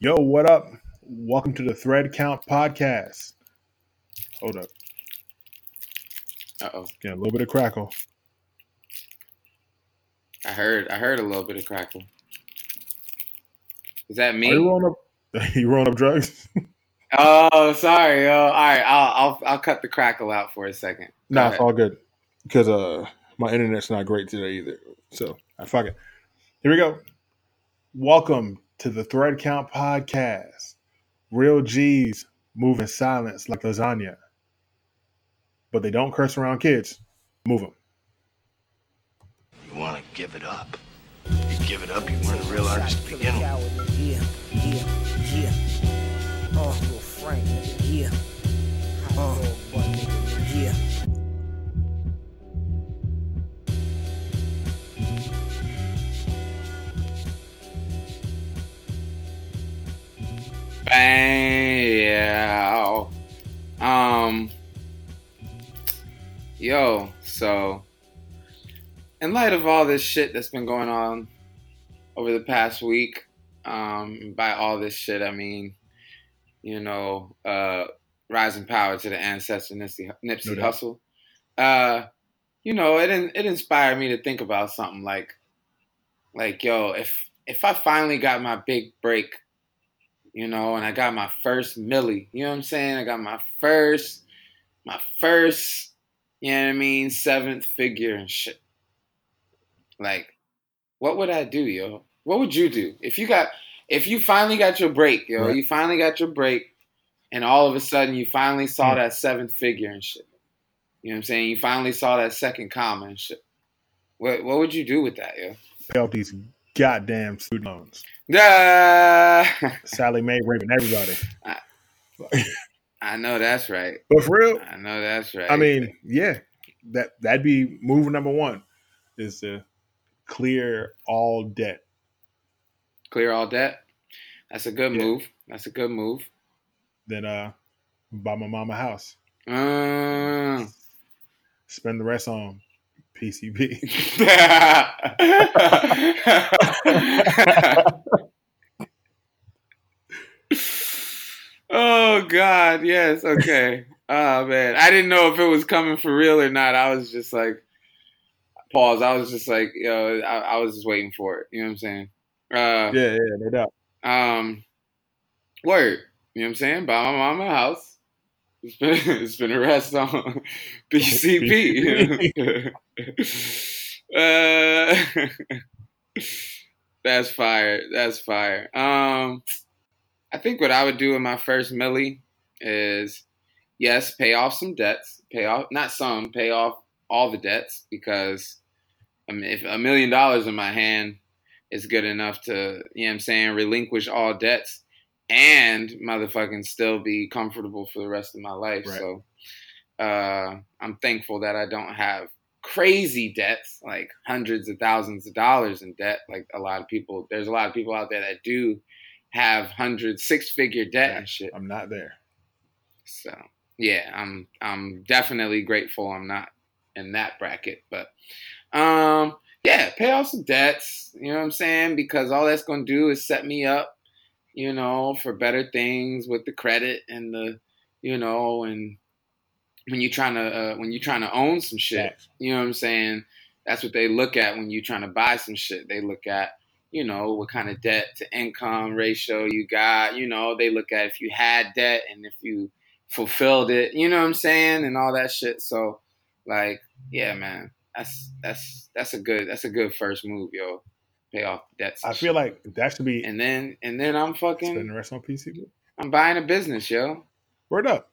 Yo, what up? Welcome to the Thread Count Podcast. Hold up. Uh oh. Get a little bit of crackle. I heard. I heard a little bit of crackle. Is that Are me? you rolling up? you rolling up drugs? Oh, sorry. Oh, all right. I'll, I'll I'll cut the crackle out for a second. Go no, ahead. it's all good. Because uh, my internet's not great today either. So I fuck it. Here we go. Welcome to the Thread Count Podcast. Real G's move in silence like lasagna, but they don't curse around kids. Move them. You want to give it up. You give it up, you weren't a real artist to begin with. Yeah, yeah, yeah. Oh, little Frank, nigga, yeah. Uh, yeah. Yeah. Um. Yo. So, in light of all this shit that's been going on over the past week, um, by all this shit, I mean, you know, uh, rising power to the ancestor Nipsey, Nipsey No. Hussle. Uh, you know, it in- it inspired me to think about something like, like, yo, if if I finally got my big break, you know, and I got my first millie, you know what I'm saying? I got my first, my first, you know what I mean, seventh figure and shit. Like, what would I do, yo? What would you do if you got, if you finally got your break, yo? Right. You finally got your break, and all of a sudden you finally saw Hmm. that seventh figure and shit. You know what I'm saying? You finally saw that second comma and shit. What what would you do with that, yo? Pay off these goddamn student loans. Yeah. Sallie Mae, Raven, everybody. I know that's right. But for real, I know that's right. I mean, yeah, that that'd be move number one is to clear all debt. clear all debt. That's a good Yeah. move. That's a good move. Then uh, buy my mama a house. Mm. Spend the rest on PCP. oh God, yes, okay. Oh man, I didn't know if it was coming for real or not. I was just like, pause. I was just like, yo, I, I was just waiting for it. You know what I'm saying? Uh, yeah, yeah, no doubt. Um, word. You know what I'm saying? By my mama a house. Spend, spend the rest on BCP. uh, that's fire. That's fire. Um, I think what I would do in my first millie is, yes, pay off some debts. Pay off, not some, pay off all the debts because I mean, if a million dollars in my hand is good enough to, you know what I'm saying, relinquish all debts and motherfucking still be comfortable for the rest of my life. Right. So uh, I'm thankful that I don't have crazy debts, like hundreds of thousands of dollars in debt. Like a lot of people, there's a lot of people out there that do have hundred, six figure debt and shit. I'm not there. So yeah, I'm I'm definitely grateful I'm not in that bracket. But um yeah, pay off some debts, you know what I'm saying? Because all that's gonna do is set me up, you know, for better things with the credit and the you know, and when you're trying to uh, when you're trying to own some shit, you know what I'm saying? That's what they look at when you're trying to buy some shit. They look at, you know, what kind of debt to income ratio you got. You know, they look at if you had debt and if you fulfilled it, you know what I'm saying, and all that shit. So, like, yeah, man, that's that's that's a good that's a good first move, yo. Pay off debts. I feel shit. like that should be and then and then I'm fucking spend the rest on PCP. I'm buying a business, yo. Word up.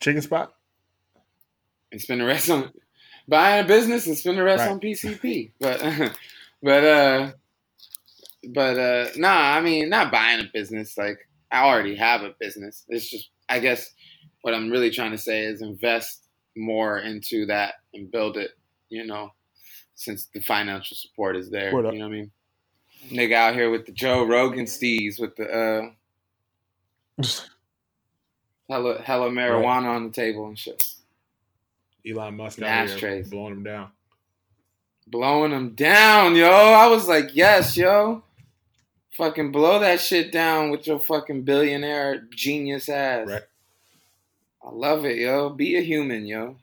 Chicken spot. and spend the rest on buying a business and spend the rest Right. on PCP. But but uh but uh nah, I mean not buying a business. Like I already have a business. It's just I guess what I'm really trying to say is invest more into that and build it, you know, since the financial support is there. Word up. You know what I mean? Nigga out here with the Joe Rogan steez with the uh hella hella marijuana on the table and shit. Elon Musk And out here blowing them down. blowing them down, yo. I was like, yes, yo. Fucking blow that shit down with your fucking billionaire genius ass. Right. I love it, yo. Be a human, yo.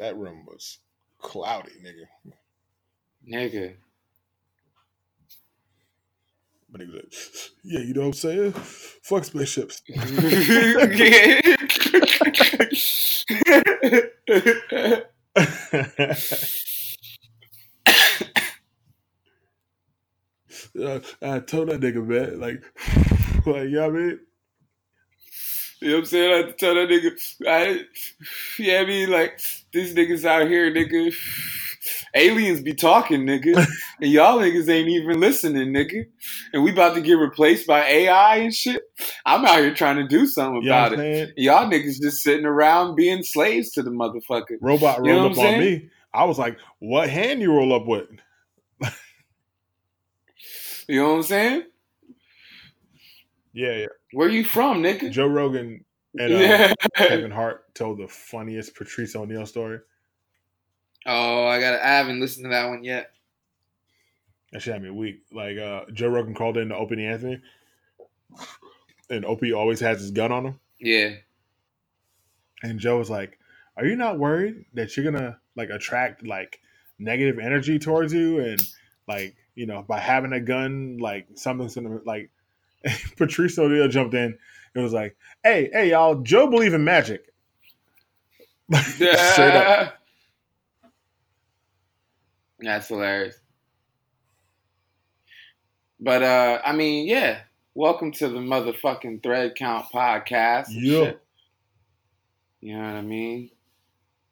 That room was cloudy, nigga. Nigga. But he was like, yeah, you know what I'm saying? Fuck spaceships. I told that nigga, man, like, like, you know what I mean? You know what I'm saying? I had to tell that nigga, I, yeah, I mean, like, these niggas out here, nigga, aliens be talking, nigga, and y'all niggas ain't even listening, nigga, and we about to get replaced by AI and shit. I'm out here trying to do something You about it. Y'all niggas just sitting around being slaves to the motherfucker. Robot You rolled up on me. I was like, what hand you roll up with? You know what I'm saying? Yeah, yeah. Where are you from, nigga? Joe Rogan and uh, yeah. Kevin Hart told the funniest Patrice O'Neal story. Oh, I got. I haven't listened to that one yet. That shit had me weak. Like uh, Joe Rogan called in to Opie Anthony, and Opie always has his gun on him. Yeah. And Joe was like, "Are you not worried that you're gonna like attract like negative energy towards you and like you know by having a gun like something's gonna like." Patrice O'Neal jumped in. It was like, "Hey, hey, y'all! Joe believe in magic." Straight up. That's hilarious. But uh I mean, yeah. Welcome to the motherfucking Thread Count podcast. Yeah. You know what I mean?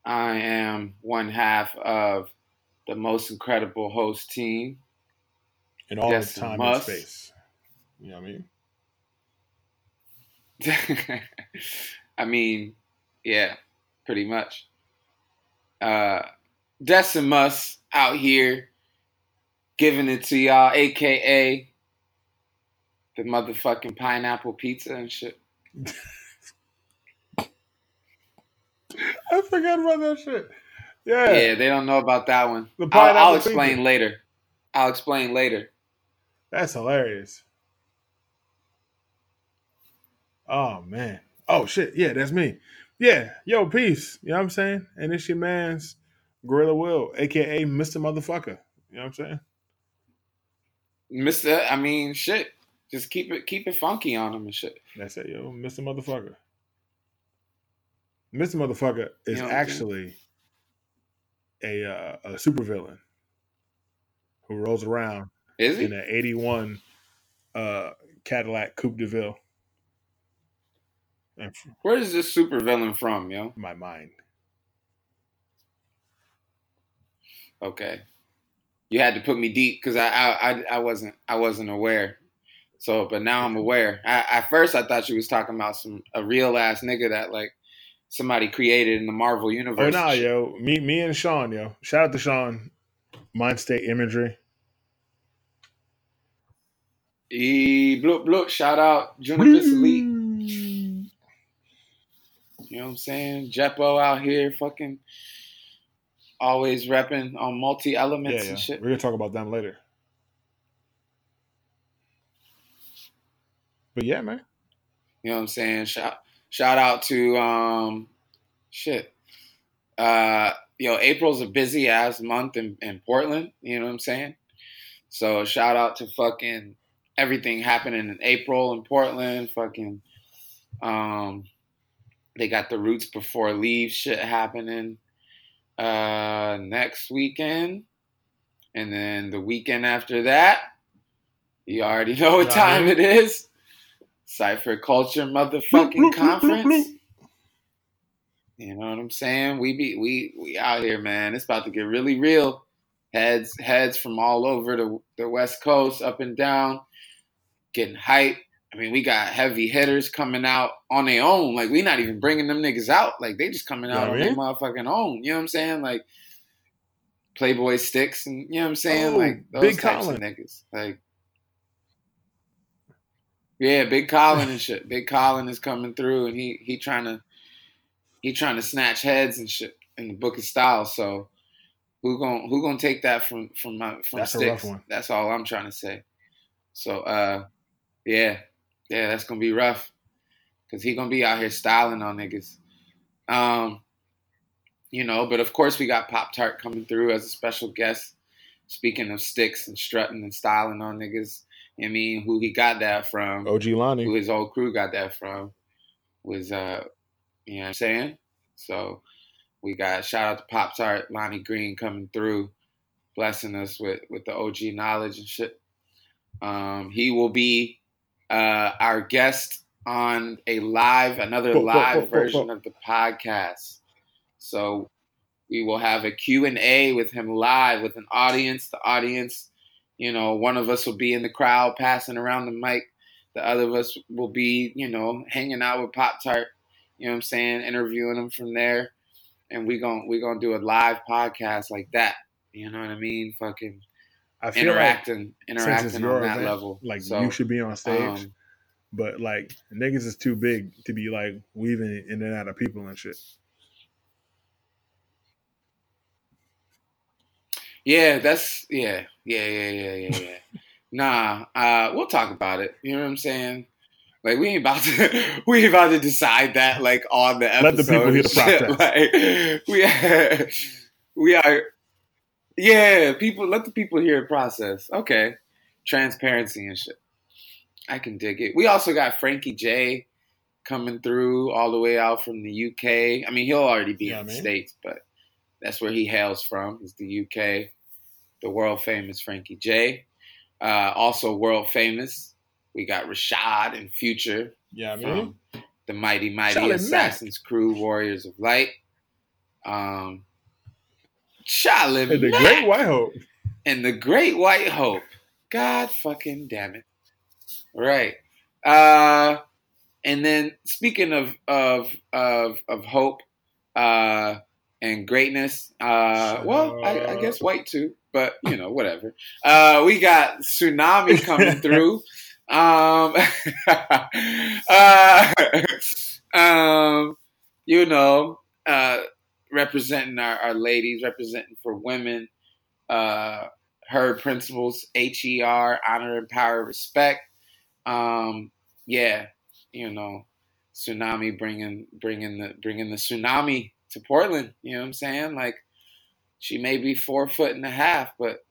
I am one half of the most incredible host team. in all of time and space. You know what I mean? I mean, yeah, pretty much. Uh Decimus out here giving it to y'all, aka the motherfucking pineapple pizza and shit. I forgot about that shit. Yeah, Yeah, they don't know about that one. The I'll, I'll explain pizza. later. I'll explain later. that's hilarious. Oh man. Oh shit. Yeah, that's me. Yeah. Yo, peace. You know what I'm saying? And it's your man's Gorilla Will, aka Mr. Motherfucker. You know what I'm saying? Mister, I mean, shit. Just keep it keep it funky on him and shit. That's it, yo. Mr. Motherfucker. Mr. Motherfucker is You know what I'm saying? actually a uh, a supervillain who rolls around Is he? in an 81 uh, Cadillac Coupe de Ville. And Where is this super villain from, yo? my mind. Okay. You had to put me deep because I, I I I wasn't I wasn't aware. So, but now I'm aware. I, at first, I thought you was talking about some a real ass nigga that like somebody created in the Marvel oh, universe. Oh no, shit. yo, me, me and Sean, yo, shout out to Sean, Mind State Imagery. E bloop bloop. Shout out Juniper Elite. You know what I'm saying? Jeppo out here, fucking always repping on multi Yeah, elements yeah. and shit. We're gonna talk about them later. But yeah, man. You know what I'm saying? Shout shout out to um shit. Uh yo, April's a busy ass month in, in Portland, you know what I'm saying? So shout out to fucking everything happening in April in Portland, fucking um they got the roots before leave shit happening uh next weekend. And then the weekend after that, you already know what time it is. Cypher Culture motherfucking conference. You know what I'm saying? We be we we out here, man. It's about to get really real. Heads heads from all over the the West Coast, up and down, getting hype. I mean, we got heavy hitters coming out on their own. Like we not even bringing them niggas out. Like they just coming out Yeah, on their motherfucking own. You know what I'm saying? Like Playboy sticks and you know what I'm saying? Oh, like those Big types Colin. of niggas. Like yeah, Big Colin and shit. Big Colin is coming through, and he he trying to he trying to snatch heads and shit in the book of style. So who gonna who gonna take that from from my from That's sticks? That's all I'm trying to say. So uh, yeah, yeah, that's gonna be rough because he gonna be out here styling on niggas. Um, you know, but of course we got Pop Tart coming through as a special guest. Speaking of sticks and strutting and styling on niggas, I mean, who he got that from? OG Lonnie, who his whole crew got that from was uh you know what I'm saying? So we got shout out to Pop Tart, Lonnie Green coming through, blessing us with with the OG knowledge and shit. Um he will be uh our guest on a live another Bo- live bo- bo- version of the podcast. So we will have a Q&A with him live with an audience. The audience, you know, one of us will be in the crowd passing around the mic the other of us will be, you know, hanging out with Pop Tart, you know what I'm saying, interviewing them from there. And we gon' we gonna do a live podcast like that. You know what I mean? Fucking I feel like interacting it's interacting on that event, level. like So, you should be on stage, um, but like niggas is too big to be like weaving in and out of people and shit. Yeah, that's yeah, yeah, yeah, yeah, yeah, yeah. nah, uh, we'll talk about it. You know what I'm saying? Like we ain't about to we ain't about to decide that like on the episode. Let the people hear the shit. Like we we are yeah, people let the people hear the process. Okay. Transparency and shit. I can dig it. We also got Frankie J coming through all the way out from the UK. I mean, he'll already be Yeah, in the. States, but that's where he hails from, is the UK. The world famous Frankie J. Uh, also world famous. We got Rashad and Future Yeah, man. the Mighty Mighty Mack. Assassin's Crew Warriors of Light. Um, Charlie And the Mack Great White Hope. and the Great White Hope. God fucking damn it! Right. Uh, and then speaking of of of of hope uh, and greatness, uh, well, I, I guess white too, but you know whatever. Uh, we got tsunami coming through. Um, uh, um, you know, uh, representing our, our ladies, representing for women, uh, her principles, H E R, honor, empower, respect. Um, yeah, you know, tsunami bringing bringing the bringing the tsunami to Portland. You know what I'm saying? Like, she may be four foot and a half, but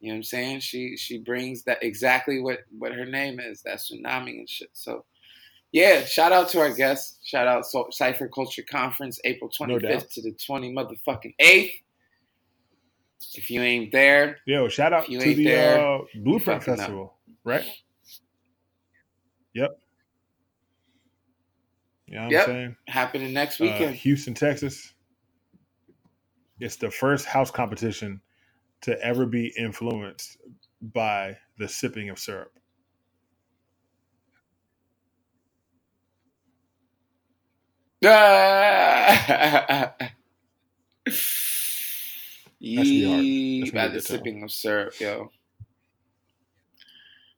you know what I'm saying? She she brings that exactly what what her name is, that tsunami and shit. So. Yeah, shout out to our guests. Shout out so- Cypher Culture Conference, April 25th doubt. to the 20 motherfucking 8th. If you ain't there, Yo, shout out you to ain't the there, uh, Blueprint fucking up. Festival, right? Yep. You know Yep. I'm saying? happening next Uh, weekend. Houston, Texas. It's the first house competition to ever be influenced by the sipping of syrup. Ah! be hard. Yee, That's gonna be by a the sipping of syrup, yo.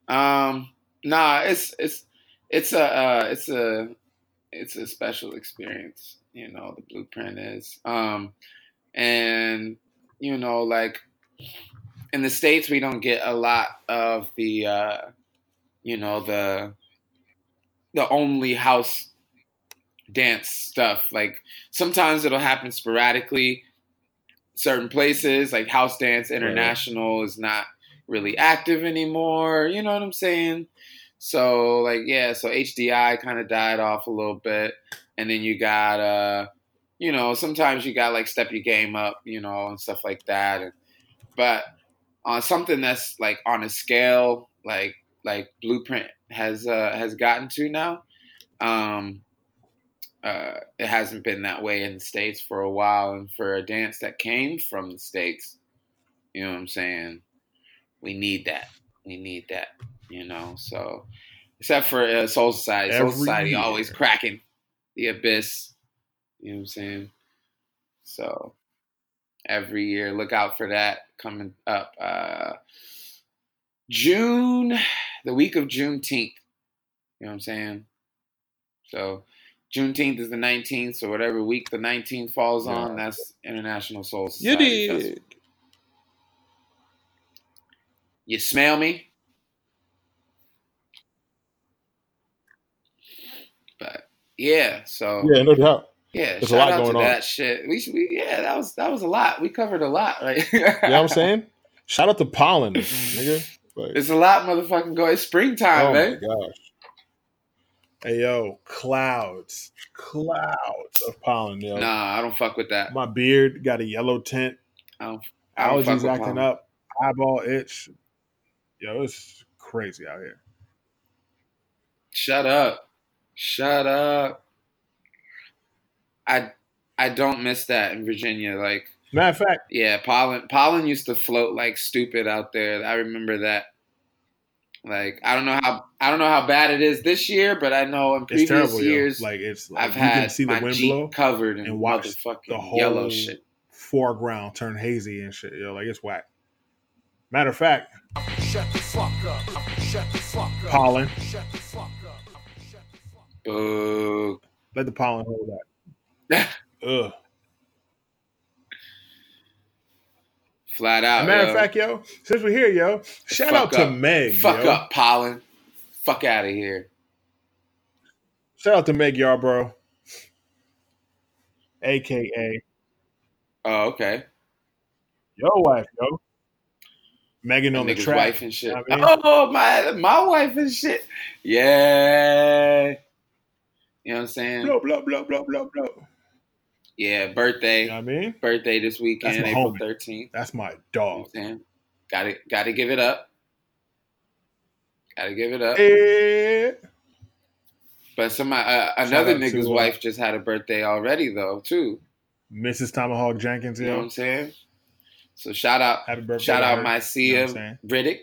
Um, nah, it's it's it's a uh, it's a it's a special experience. You know, the blueprint is. Um, and you know, like in the states, we don't get a lot of the uh, you know the the only house dance stuff. Like sometimes it'll happen sporadically. Certain places, like House Dance International, is not really active anymore. You know what I'm saying? So like yeah, so HDI kind of died off a little bit, and then you got uh, you know, sometimes you got like step your game up, you know, and stuff like that. And, but on something that's like on a scale like like Blueprint has uh, has gotten to now, um, uh, it hasn't been that way in the states for a while, and for a dance that came from the states, you know what I'm saying? We need that. We need that. You know. So, except for uh, Soul Society, Soul Every Society year. always cracking the abyss. You know what I'm saying? So, every year, look out for that coming up. Uh, June, the week of Juneteenth. You know what I'm saying? So Juneteenth is the 19th, so whatever week the 19th falls on, that's International Soul You Society. Festival. did. You smell me? But yeah, so Yeah, no doubt. yeah, There's a shout lot out going to on. that shit. We, should- we yeah, that was that was a lot. We covered a lot, right? You know what I'm saying? Shout out to pollen, nigga. Like, It's a lot, motherfucking go. It's springtime, oh man. my gosh. Hey yo, clouds, clouds of pollen, yo. Nah, I don't fuck with that. My beard got a yellow tint. I don't, I don't Allergies acting pollen. up. Eyeball itch. Yo, it's crazy out here. Shut up. Shut up. I I don't miss that in Virginia. Like, Matter of fact, yeah, pollen pollen used to float like stupid out there. I remember that. Like, I don't know how I don't know how bad it is this year, but I know in previous terrible. years yo. Like it's like I've had see the my wind Jeep blow, covered in and watch the whole yellow shit. foreground turn hazy and shit. Yo, like it's whack. Matter of fact, Shut the fuck up. Shut the fuck up. pollen. Shut the fuck up. Shut the fuck up. Boo. Let the pollen hold that. Ugh. Flat out. matter yo. of fact, yo, since we're here, yo, shout Fuck out to up. Meg. Fuck yo. up, pollen. Fuck out of here. Shout out to Meg Yarborough, aka Oh, okay. your wife, yo. Megan on the track. wife and shit. I mean- oh my my wife and shit. Yeah. You know what I'm saying? Blah blah blah blah blah blah. Yeah, birthday. You know what I mean? Birthday this weekend, That's my April 13th. That's my dog. I'm? Gotta gotta give it up. Gotta give it up. Eh. But somebody uh, another to, nigga's uh, wife just had a birthday already though, too. Mrs. Tomahawk Jenkins, You know what. I'm saying? So shout out Happy birthday. shout to out my You know Sia I'm saying? Riddick.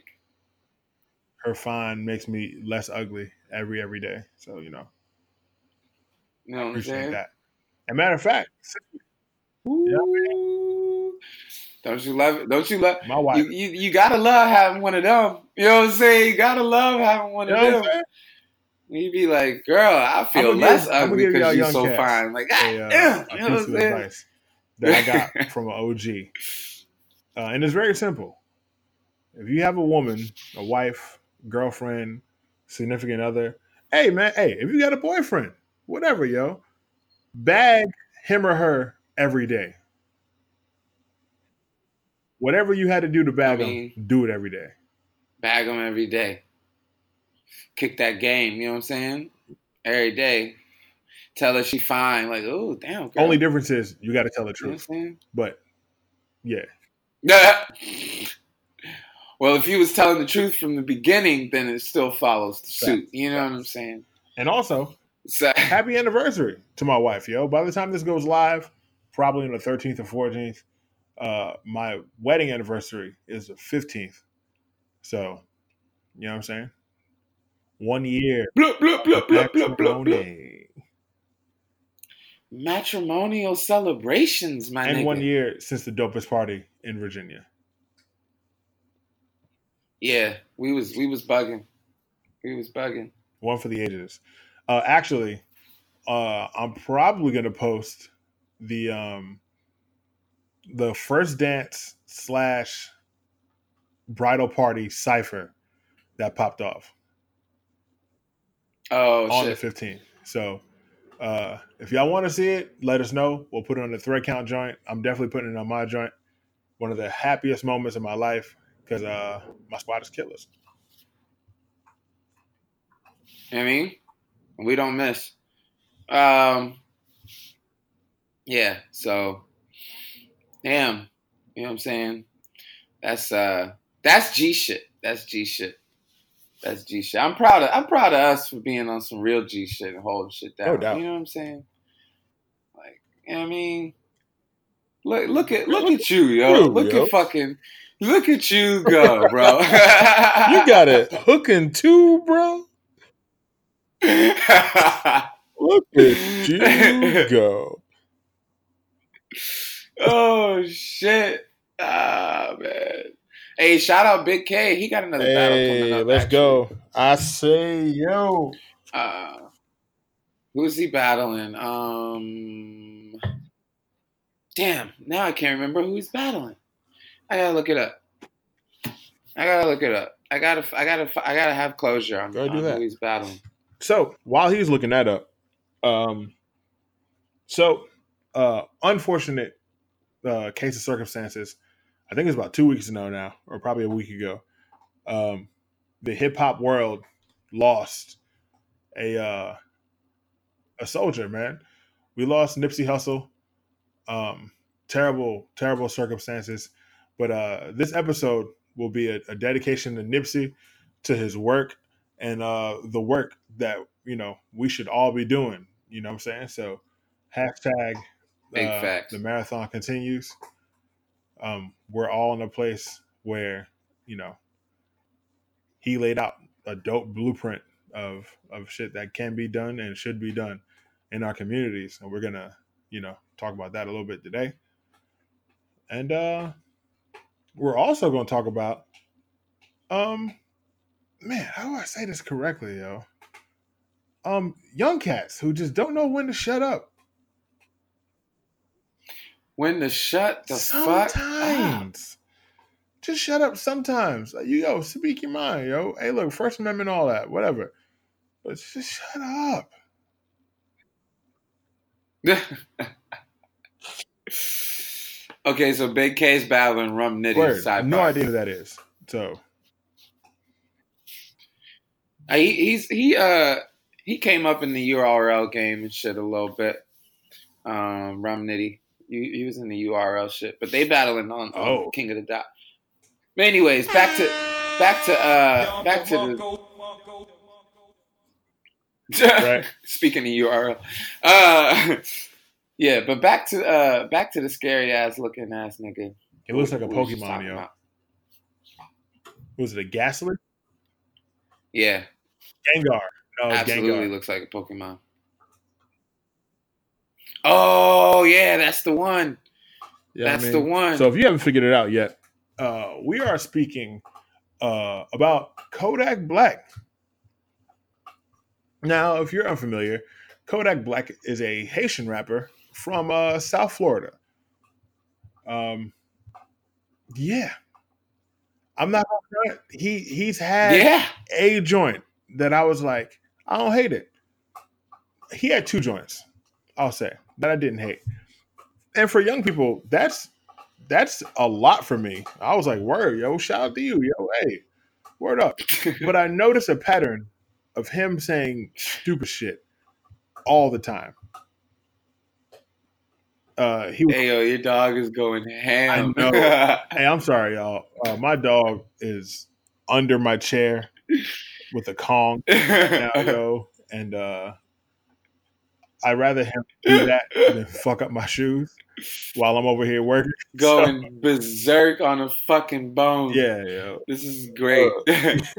Her fine makes me less ugly every every day. So, you know, You know what I'm appreciate saying? that. And matter of fact, Ooh. Don't you love it? Don't you love my wife. you, you you gotta love having one of them. You know what I'm saying? You gotta love having one You of know what I'm them. saying? You be like, girl, I feel I'ma less give- ugly because you're young so cats fine. Like, a, ah, uh, yeah, you know what I'm saying? that I got from an OG. Uh, and it's very simple. If you have a woman, a wife, girlfriend, significant other, hey man, hey, if you got a boyfriend, whatever, yo, bag him or her every day. Whatever you had to do to bag I mean- him, do it every day. Bag them every day. Kick that game. You know what I'm saying? Every day. Tell her she fine. Like, oh damn. Girl. Only difference is you got to tell the You know what truth. I'm saying? But yeah, Yeah. well, if he was telling the truth from the beginning, then it still follows the suit. You know what. I'm saying? and also So, happy anniversary to my wife, yo. By the time this goes live, probably on the 13th or 14th, uh, my wedding anniversary is the 15th. So, you know what I'm saying? One year. blah, blah, blah, blah, blah, blah, blah. matrimony. matrimonial celebrations, my And nigga. one year since the dopest party in Virginia. Yeah, we was we was bugging. We was bugging. One for the ages. Uh, actually, uh, I'm probably gonna post the um, the first dance slash bridal party cipher that popped off Oh on shit. the 15th. So uh, if y'all want to see it, let us know. We'll put it on the thread count joint. I'm definitely putting it on my joint. One of the happiest moments of my life because uh, my spot is killers. You know what I mean? We don't miss. Um Yeah, so damn. You know what I'm saying? That's uh that's G shit. That's G shit. That's G shit. I'm proud of I'm proud of us for being on some real G shit and holding shit down. No doubt. You know what I'm saying? Like, you know what I mean? Look look at look at you, yo. Look yo. at fucking look at you go, bro. You got it hooking too, bro. Look at you go. oh shit. Ah man. Hey, shout out Big K. He got another battle coming up. let's actually. go. I say, yo. Uh, Who's he battling? Um, damn. Now I can't remember who he's battling. I gotta look it up. I gotta look it up. I gotta. I gotta. I gotta have closure on, Go do on that. who he's battling. So while he's looking that up, um, so uh, unfortunate uh, case of circumstances. I think it's about two weeks ago now, or probably a week ago. Um, the hip hop world lost a uh, a soldier. Man, we lost Nipsey Hussle. Um, terrible, terrible circumstances. But uh, this episode will be a, a dedication to Nipsey, to his work, and uh, the work that you know we should all be doing. You know what I'm saying? So hashtag uh, the marathon continues. Um, we're all in a place where you know he laid out a dope blueprint of of shit that can be done and should be done in our communities, and we're gonna you know talk about that a little bit today. And uh we're also gonna talk about um man, how do I say this correctly, yo? Um, young cats who just don't know when to shut up. When to shut the fuck up. sometimes. Just shut up sometimes. Like, you yo, speak your mind, yo. Hey, look, First Amendment, all that, whatever. But just shut up. okay, so Big K's battling Rum Nitty. No idea who that is. So he, he's he uh he came up in the URL game and shit a little bit. Um, Rum Nitty, he, he was in the URL shit, but they battling on, on Oh. King of the Dot. But anyways, back to back to uh back to the Right. speaking of URL, uh, yeah, but back to uh back to the scary ass looking ass nigga. it looks like a Who we was just Pokemon, yo. about. Was it a Gastly? Yeah, Gengar. No, absolutely Gengar. looks like a Pokemon. Oh yeah, that's the one. Yeah, I that's mean, the one. So if you haven't figured it out yet, uh, we are speaking uh, about Kodak Black. Now, if you're unfamiliar, Kodak Black is a Haitian rapper from uh, South Florida. Um, yeah, I'm not gonna front. He he's had yeah, a joint that I was like, I don't hate it. He had two joints, I'll say, that I didn't hate. And for young people, that's that's a lot for me. I was like, word, yo, shout out to you, yo, hey, word up. But I noticed a pattern of him saying stupid shit all the time. Uh, he was hey yo, your dog is going ham. I know. Hey, I'm sorry, y'all. Uh, my dog is under my chair with a Kong now, yo, and uh, I'd rather him do that than fuck up my shoes while I'm over here working. going berserk on a fucking bone. Yeah, yo, This is great. this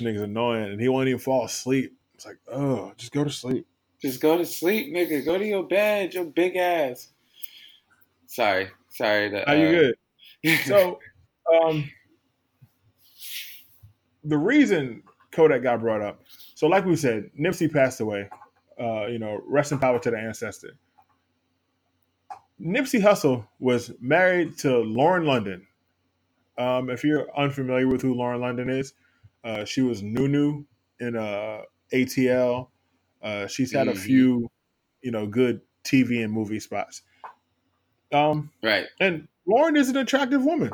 nigga's annoying, and he won't even fall asleep. It's like, oh, just go to sleep. Just go to sleep, nigga. Go to your bed, your big ass. Sorry. Sorry to Are you uh, good? So, um, the reason Kodak got brought up, so like we said, Nipsey passed away. Uh, you know, rest in power to the ancestor. Nipsey Hussle was married to Lauren London. Um, if you're unfamiliar with who Lauren London is, uh, she was Nunu in uh, ATL. Uh, she's had a Mhm. few, you know, good TV and movie spots. Um, right. and Lauren is an attractive woman.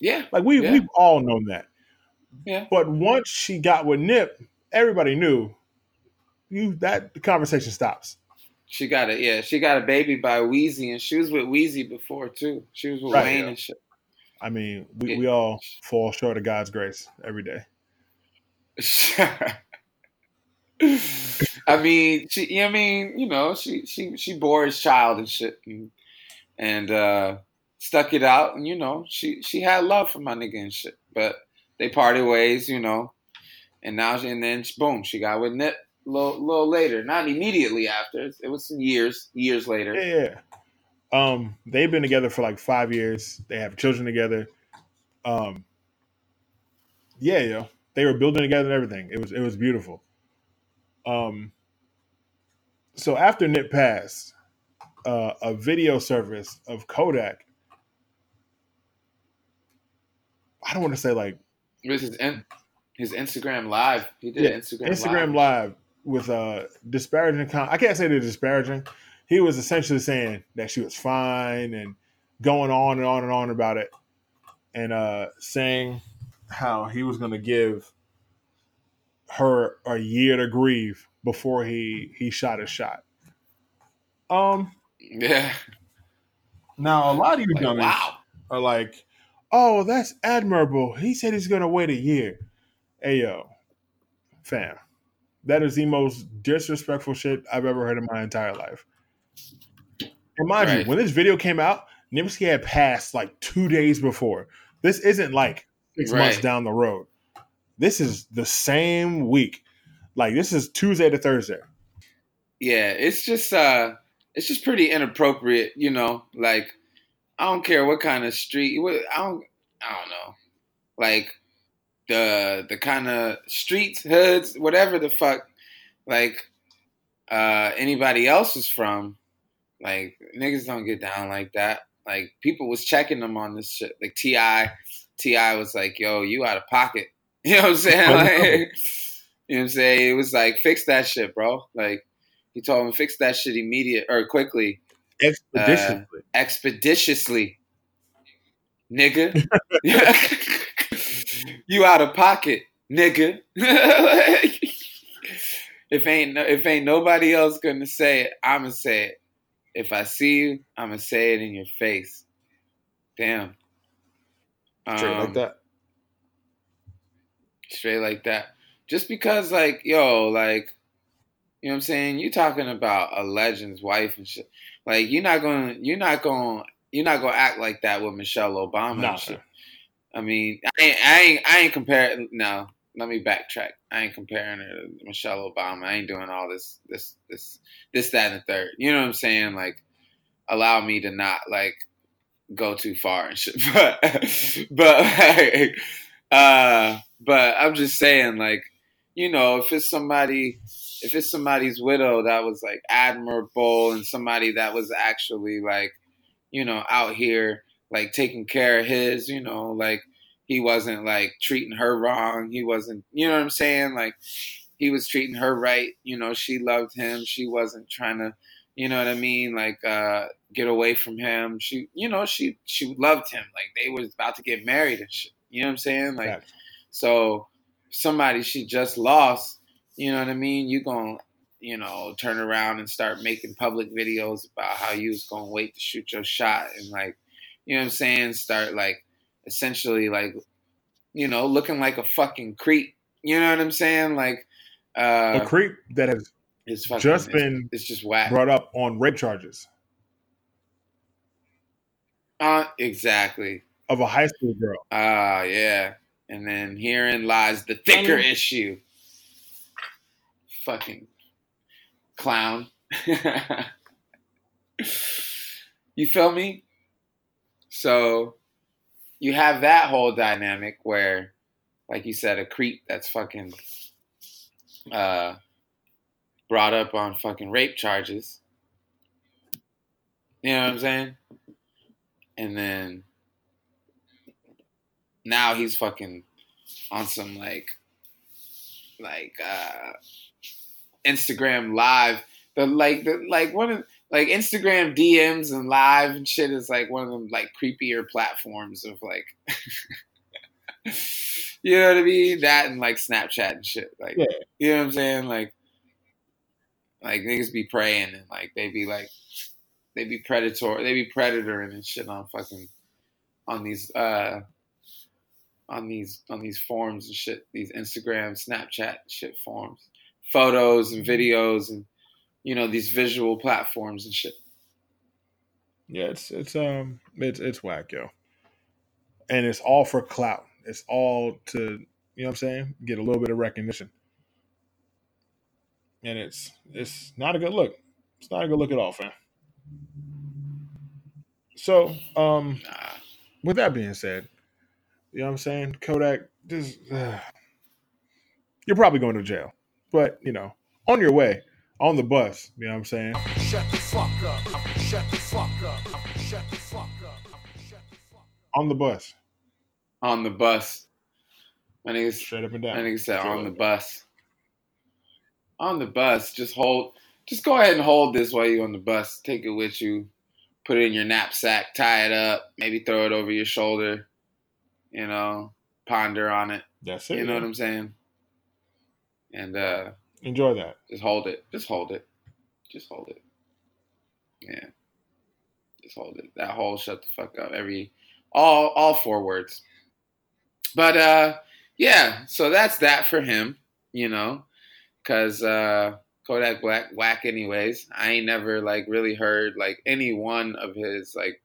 Yeah. Like we Yeah. we've all known that. Yeah. But once she got with Nip, everybody knew you that the conversation stops. She got a yeah, she got a baby by Weezy and she was with Weezy before too. She was with Right, Wayne yeah. and shit. I mean, we, we all fall short of God's grace every day. I mean, she. you know I mean, you know, she she she bore his child and shit, and, and uh, stuck it out, and you know, she she had love for my nigga and shit, but they parted ways, you know, and now and then boom, she got with Nip a little, little later, not immediately after. It was years years later. Yeah, yeah. Um, they've been together for like five years. They have children together. Um, yeah, yo, they were building together and everything. It was it was beautiful. Um, so after Nip passed, uh, a video service of Kodak. I don't want to say like It was his in, his Instagram live. He did Yeah, Instagram, Instagram live. Live with a disparaging. Com- I can't say they're disparaging. He was essentially saying that she was fine and going on and on and on about it, and uh saying how he was going to give her a year to grieve before he he shot his shot. Um. Yeah. Now a lot of you Like, dummies wow. are like, "Oh, that's admirable." He said he's going to wait a year. Hey yo, fam, that is the most disrespectful shit I've ever heard in my entire life. And mind Right. you, when this video came out, Nipsey had passed like two days before. This isn't like six months down the road. This is the same week. Like this is Tuesday to Thursday. Yeah, it's just uh it's just pretty inappropriate, you know, like I don't care what kind of street I don't I don't know. Like the the kind of streets, hoods, whatever the fuck like uh anybody else is from, like niggas don't get down like that. Like people was checking them on this shit. Like Ti Ti was like, "Yo, you out of pocket." You know what I'm saying? Like, you know what I'm saying? It was like, "Fix that shit, bro." Like he told him, "Fix that shit immediate or quickly, Expeditiously. expeditiously, nigga." you out of pocket, nigga. if ain't no, if ain't nobody else gonna say it, I'ma say it. If I see you, I'ma say it in your face. Damn. Straight Um, like that. straight like that. Just because, like, yo, like, you know what I'm saying? You talking about a legend's wife and shit. Like, you're not gonna, you're not gonna, you're not gonna act like that with Michelle Obama Nah, and shit. I mean, I ain't, I ain't, I ain't comparing. No, let me backtrack. I ain't comparing her to Michelle Obama. I ain't doing all this, this, this, this, that, and the third. You know what I'm saying? Like, allow me to not like go too far and shit. But, but, like, uh, but I'm just saying, like, you know, if it's somebody, if it's somebody's widow that was like admirable and somebody that was actually like, you know, out here like taking care of his, you know, like he wasn't like treating her wrong. He wasn't, you know what I'm saying? Like he was treating her right. You know, she loved him. She wasn't trying to, you know what I mean? Like, uh, get away from him. She, you know, she, she loved him. Like they was about to get married and shit. You know what I'm saying? Like, so somebody she just lost, you know what I mean? You going to you know, turn around and start making public videos about how you was gonna wait to shoot your shot and like, you know what I'm saying? Start like essentially like, you know, looking like a fucking creep. You know what I'm saying? Like, uh, a creep that has it's fucking, just been it's, just whack. brought up on rape charges Uh, exactly. of a high school girl. Ah, yeah. And then herein lies the thicker issue. Fucking clown. you feel me? So you have that whole dynamic where, like you said, a creep that's fucking uh, brought up on fucking rape charges. You know what I'm saying? And then now he's fucking on some like like uh Instagram live. The like the like one of like Instagram DMs and live and shit is like one of them like creepier platforms of like you know what I mean? That and like Snapchat and shit. Like Yeah. you know what I'm saying? Like like niggas be praying and like they be like they be predator they be predatoring and shit on fucking on these uh on these on these forums and shit, these Instagram, Snapchat shit forums, photos and videos and you know these visual platforms and shit. Yeah, it's it's um it's it's whack, yo. And it's all for clout. It's all to you know what I'm saying? Get a little bit of recognition. And it's it's not a good look. It's not a good look at all, fam. So, um with that being said, you know what I'm saying? Kodak, just uh, you're probably going to jail. But, you know, on your way, on the bus. You know what I'm saying? Shut the fuck up. Shut the fuck up. Shut the fuck up. Shut the fuck up. On the bus, On the bus. My niggas, straight up and my down. niggas said on the bus. On the bus. Just hold. Just go ahead and hold this while you're on the bus. Take it with you. Put it in your knapsack. Tie it up. Maybe throw it over your shoulder. You know, ponder on it. That's it. You know man. what I'm saying? And uh Enjoy that. just hold it. Just hold it. Just hold it. Yeah. Just hold it. That whole shut the fuck up. Every all all four words. But uh yeah, so that's that for him, you know. Cause uh Kodak Black whack anyways. I ain't never like really heard like any one of his like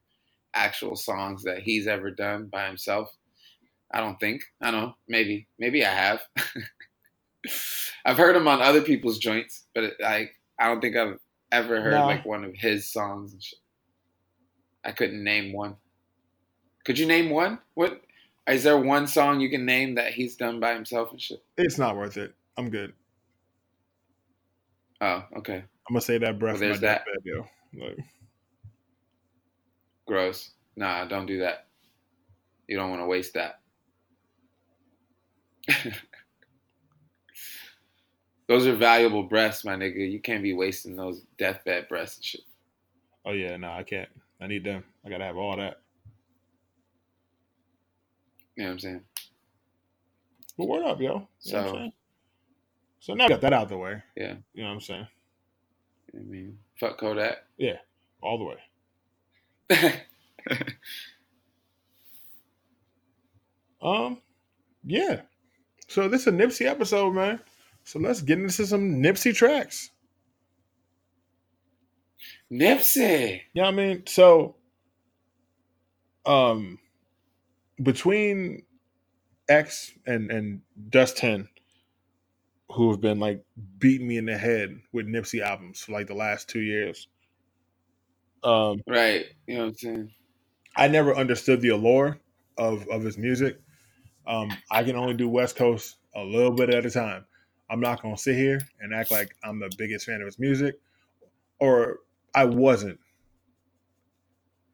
actual songs that he's ever done by himself. I don't think. I don't know. Maybe. Maybe I have. I've heard him on other people's joints, but like I don't think I've ever heard No. like one of his songs and shit. I couldn't name one. Could you name one? What is there one song you can name that he's done by himself and shit? It's not worth it. I'm good. Oh, okay. I'm gonna say that breath. Well, there's that. yo. Like, Gross. Nah, don't do that. You don't want to waste that. those are valuable breasts, my nigga. You can't be wasting those deathbed breasts and shit. oh yeah, no, I can't. I need them. I gotta have all that. You know what I'm saying? But word up, yo. You know So- so now I got that out the way. Yeah. You know what I'm saying? I mean, fuck Kodak. Yeah, all the way. Um, yeah. So this is a Nipsey episode, man. So let's get into some Nipsey tracks. Nipsey. Yeah, I mean, so um between X and and Dustin, who have been like beating me in the head with Nipsey albums for like the last two years. Um, Right. You know what I'm saying? I never understood the allure of of his music. Um, I can only do West Coast a little bit at a time. I'm not gonna sit here and act like I'm the biggest fan of his music, or I wasn't.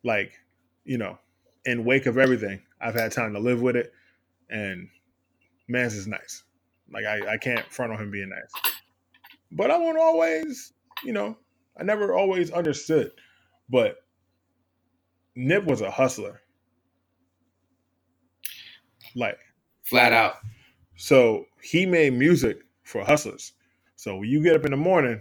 Like, you know, in wake of everything, I've had time to live with it, and Mans is nice. Like I, I can't front on him being nice, but I won't always, you know, I never always understood. But Nip was a hustler. Like, Flat out. so he made music for hustlers. So when you get up in the morning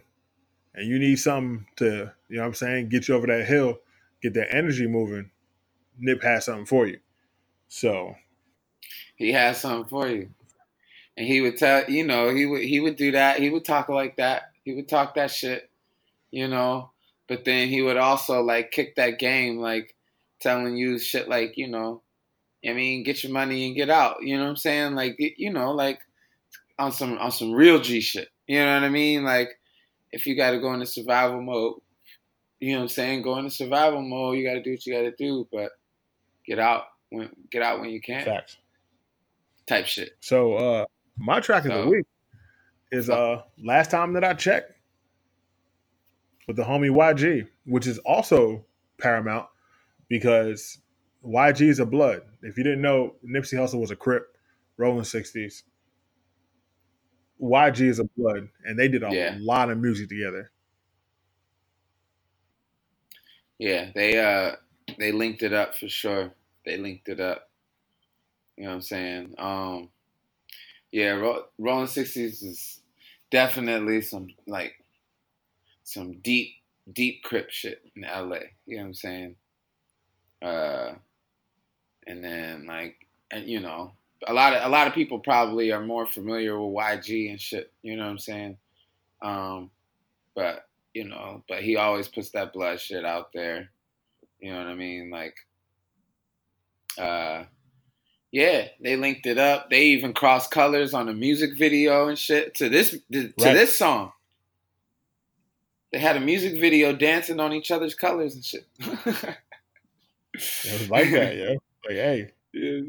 and you need something to, you know what I'm saying, get you over that hill, get that energy moving, Nip has something for you. So He has something for you. And he would tell you know, he would he would do that. He would talk like that. He would talk that shit, you know. But then he would also like kick that game, like telling you shit like, you know, I mean, get your money and get out. You know what I'm saying? Like you know, like on some on some real G shit. You know what I mean? Like if you gotta go into survival mode, you know what I'm saying? Go into survival mode, you gotta do what you gotta do, but get out when get out when you can. facts. Type shit. So uh my track of the week is uh last time that I checked with the homie YG, which is also paramount because YG is a blood. If you didn't know, Nipsey Hussle was a Crip, Rolling Sixties. YG is a blood, and they did a Yeah. lot of music together. Yeah, they uh they linked it up for sure. They linked it up. You know what I'm saying? Um yeah, Ro- Rolling Sixties is definitely some like some deep deep crip shit in LA. You know what I'm saying? Uh and then like and you know, a lot of a lot of people probably are more familiar with YG and shit, you know what I'm saying? Um but you know, but he always puts that blood shit out there. You know what I mean? Like, uh, yeah, they linked it up. They even crossed colors on a music video and shit to this to Right. this song. They had a music video dancing on each other's colors and shit. It was like that, yo. Like, hey, yeah.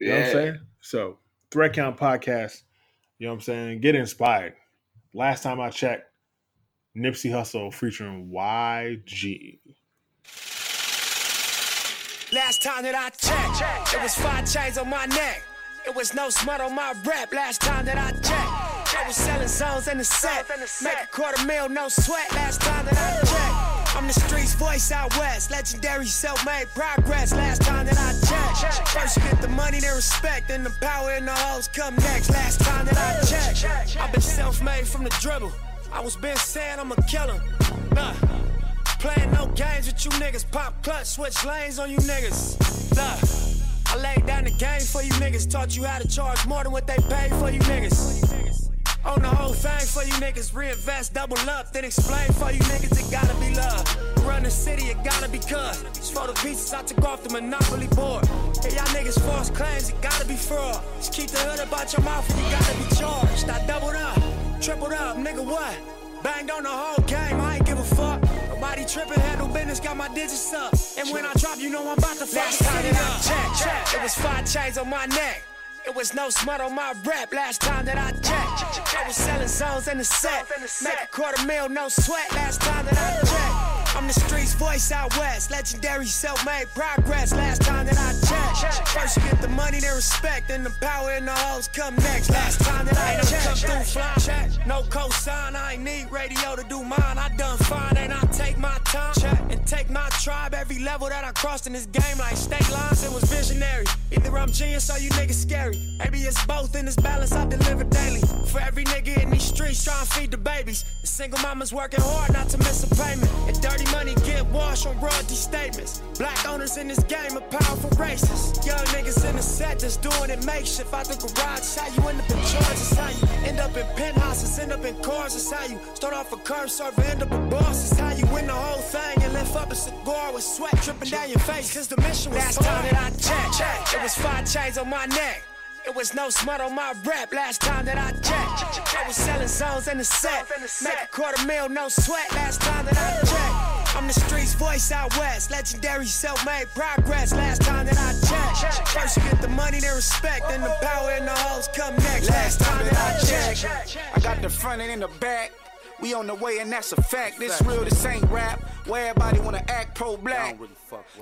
You know what I'm saying? So, threat Count Podcast, you know what I'm saying? Get inspired. Last time I checked, Nipsey Hussle featuring YG. Last time that I checked, it was five chains on my neck. It was no smut on my rap. Last time that I checked, I was selling zones in the set. Make a quarter mil, no sweat. Last time that I checked, I'm the streets voice out west. Legendary self-made progress. Last time that I checked, first you get the money, then respect, then the power and the hoes come next. Last time that I checked, I've been self-made from the dribble. I was been saying I'm a killer. Nah. Playing no games with you niggas. Pop clutch, switch lanes on you niggas. Look, I laid down the game for you niggas. Taught you how to charge more than what they pay for you niggas. On the whole thing for you niggas. Reinvest, double up, then explain for you niggas. It gotta be love. Run the city, it gotta be cut. It's for the pieces I took off the monopoly board. Hey, y'all niggas false claims, it gotta be fraud. Just keep the hood about your mouth and you gotta be charged. I doubled up, tripled up, nigga, what? Banged on the whole game, I ain't give a fuck. Nobody tripping, had no business, got my digits up. And when I drop, you know I'm about to fuck Last time that I checked, check, it was five chains on my neck. It was no smut on my rap last time that I checked. I was selling zones in the set. Make a quarter mil, no sweat last time that I checked. I'm the streets voice out west. Legendary self-made progress last time that I checked. First you get the money, then respect, then the power and the hoes come next. Last time that I checked. Through fly check. No cosign, I ain't need radio to do mine. I done fine and I take my time Check. and take my tribe. Every level that I crossed in this game, like state lines, it was visionary. Either I'm genius or you niggas scary. Maybe it's both in this balance I deliver daily. For every nigga in these streets trying to feed the babies. The single mama's working hard not to miss a payment. And dirty money get washed on royalty statements. Black owners in this game are powerful racists. Young niggas in the set just doing it makeshift. Out the garage, how you end up in charges, how you end up in penthouses, end up in cars. It's how you start off a curb server, end up a boss. It's how you win the whole thing and lift up a cigar with sweat dripping down your face. Cause the mission was Last time that I checked, it was five chains on my neck. It was no smut on my rap last time that I checked. I was selling zones in the set. Make a quarter mil, no sweat last time that I checked. I'm the streets voice out west. Legendary self-made progress last time that I checked. First you get the money, then respect, then the power and the hoes come next. Last time that I checked. I got the front and in the back. We on the way and that's a fact. This real, this ain't rap. Where everybody wanna act pro-black.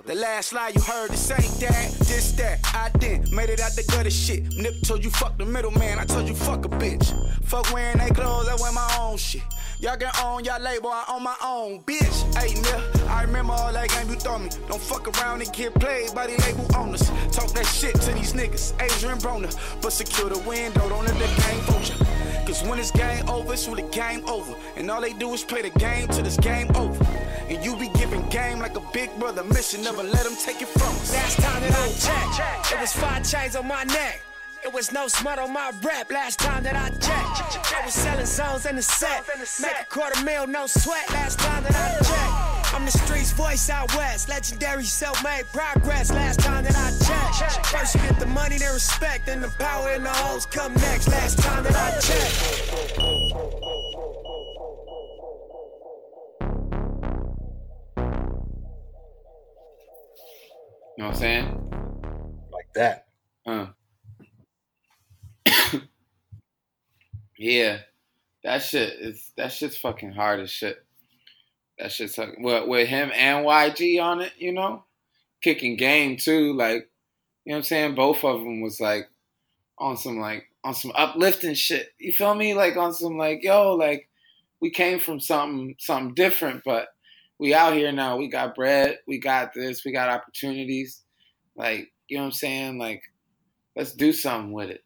The last lie you heard, this ain't that, this that. I did, made it out the gutter shit. Nip told you fuck the middleman, I told you fuck a bitch. Fuck wearing they clothes, I wear my own shit. Y'all can own y'all label, I own my own bitch. Hey, nigga, I remember all that game you throw me. Don't fuck around and get played by the label owners. Talk that shit to these niggas, Adrien Broner. But secure the window, don't let the game vulture. Cause when this game over, it's when the game over. And all they do is play the game till this game over. And you be giving game like a big brother mission, never let them take it from us. Last time that I checked, it was five chains on my neck. It was no smut on my rap last time that I checked. I was selling zones in the set. Make a quarter mil, no sweat last time that I checked. I'm the streets voice out west. Legendary self-made progress last time that I checked. First you get the money, then respect, then the power and the hoes come next. Last time that I checked. Know what I'm saying? Like that. Uh. yeah, that shit is that shit's fucking hard as shit. That shit's fucking, with, with him and YG on it, you know, kicking game too. Like, you know what I'm saying? Both of them was like on some like on some uplifting shit. You feel me? Like on some like yo, like we came from something something different, but we out here now. We got bread. We got this. We got opportunities. Like you know what I'm saying? Like let's do something with it.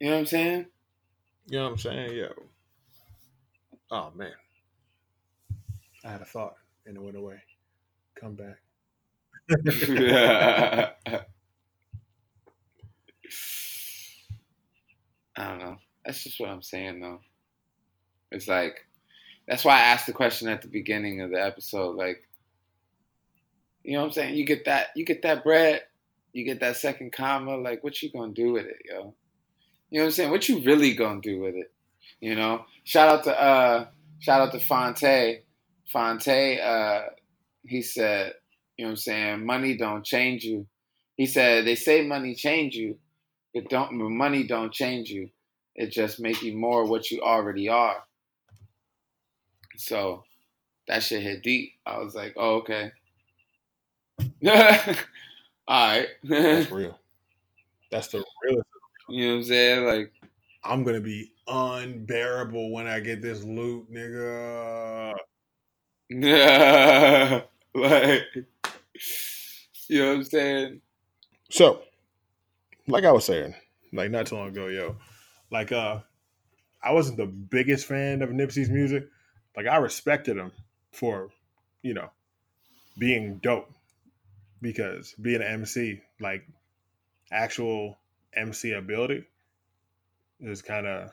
You know what I'm saying? You know what I'm saying? Yo. Oh man. I had a thought and it went away. Come back. I don't know. That's just what I'm saying though. It's like that's why I asked the question at the beginning of the episode. Like, you know what I'm saying? You get that you get that bread, you get that second comma, like what you gonna do with it, yo? You know what I'm saying? What you really gonna do with it? You know? Shout out to uh shout out to Fonte. Fonte, uh, he said, you know what I'm saying, money don't change you. He said, they say money change you, but don't money don't change you. It just make you more what you already are. So that shit hit deep. I was like, oh okay. All right. That's real. That's the realest. You know what I'm saying? Like, I'm gonna be unbearable when I get this loot, nigga. yeah, like, you know what I'm saying? So, like I was saying, like not too long ago, yo, like uh, I wasn't the biggest fan of Nipsey's music. Like I respected him for, you know, being dope because being an MC, like actual MC ability, is kind of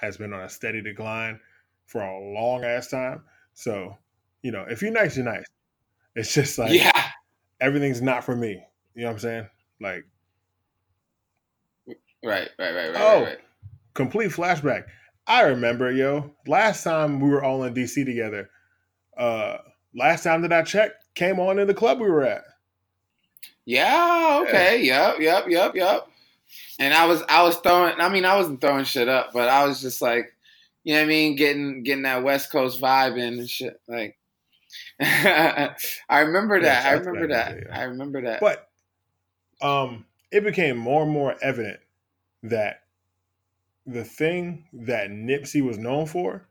has been on a steady decline for a long ass time. So, you know, if you're nice, you're nice. It's just like yeah, everything's not for me. You know what I'm saying? Like right, right, right, right, Oh. right, right. complete flashback. I remember, yo, last time we were all in DC together. Uh last time that I checked, came on in the club we were at. Yeah, okay, yep, yep, yep, yep. And I was, I was throwing. I mean, I wasn't throwing shit up, but I was just like, you know what I mean, getting getting that West Coast vibe in and shit. Like, I remember that. shout I remember that yeah. I remember that. But um it became more and more evident that the thing that Nipsey was known for,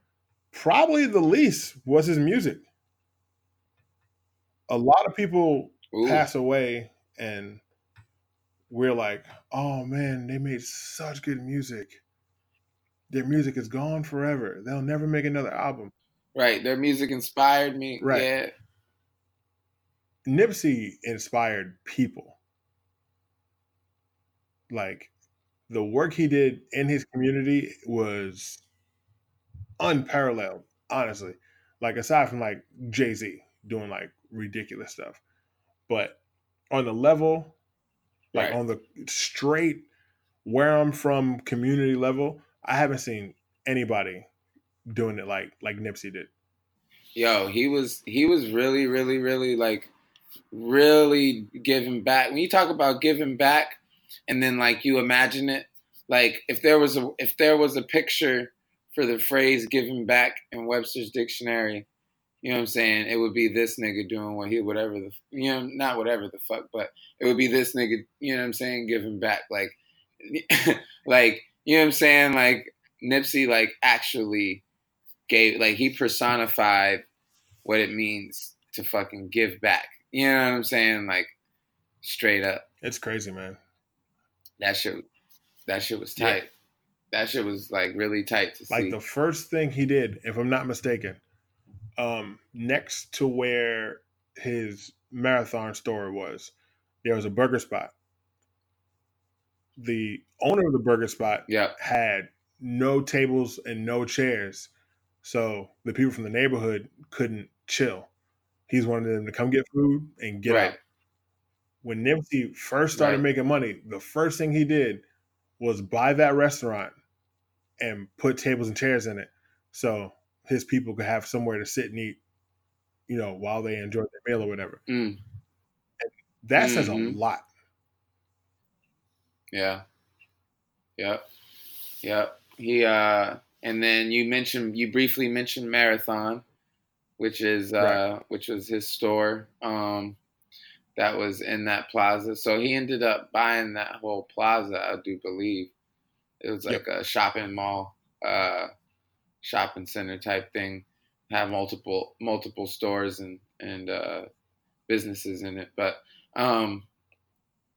probably the least, was his music. A lot of people Ooh, pass away and we're like, oh man, they made such good music. Their music is gone forever. They'll never make another album. right, their music inspired me. Right. Yeah, Nipsey inspired people. Like the work he did in his community was unparalleled, honestly. Like aside from like Jay Z doing like ridiculous stuff, but on the level, like Right. on the straight where I'm from community level, I haven't seen anybody doing it like like Nipsey did. yo, he was he was really, really, really like really giving back. When you talk about giving back, and then like you imagine it, like if there was a if there was a picture for the phrase "giving back" in Webster's dictionary, you know what I'm saying? It would be this nigga doing what he whatever the you know not whatever the fuck, but it would be this nigga. You know what I'm saying? Giving back, like like you know what I'm saying? Like Nipsey, like actually gave like he personified what it means to fucking give back. You know what I'm saying? Like straight up. It's crazy, man. That shit that shit was Yeah. tight. That shit was like really tight to like see. the first thing he did, if I'm not mistaken, um, next to where his marathon store was, there was a burger spot. The owner of the burger spot yep. had no tables and no chairs, so the people from the neighborhood couldn't chill. He's wanted them to come get food and get Right. out. When Nipsey first started Right. making money, the first thing he did was buy that restaurant and put tables and chairs in it so his people could have somewhere to sit and eat, you know, while they enjoy their meal or whatever. Mm, That says a Mhm. lot. yeah. Yep. Yep. He uh and then you mentioned you briefly mentioned Marathon, which is uh which was his store. Um that was in that plaza. So he ended up buying that whole plaza, I do believe. It was like a shopping mall, uh shopping center type thing. Had multiple multiple stores and and uh businesses in it. But um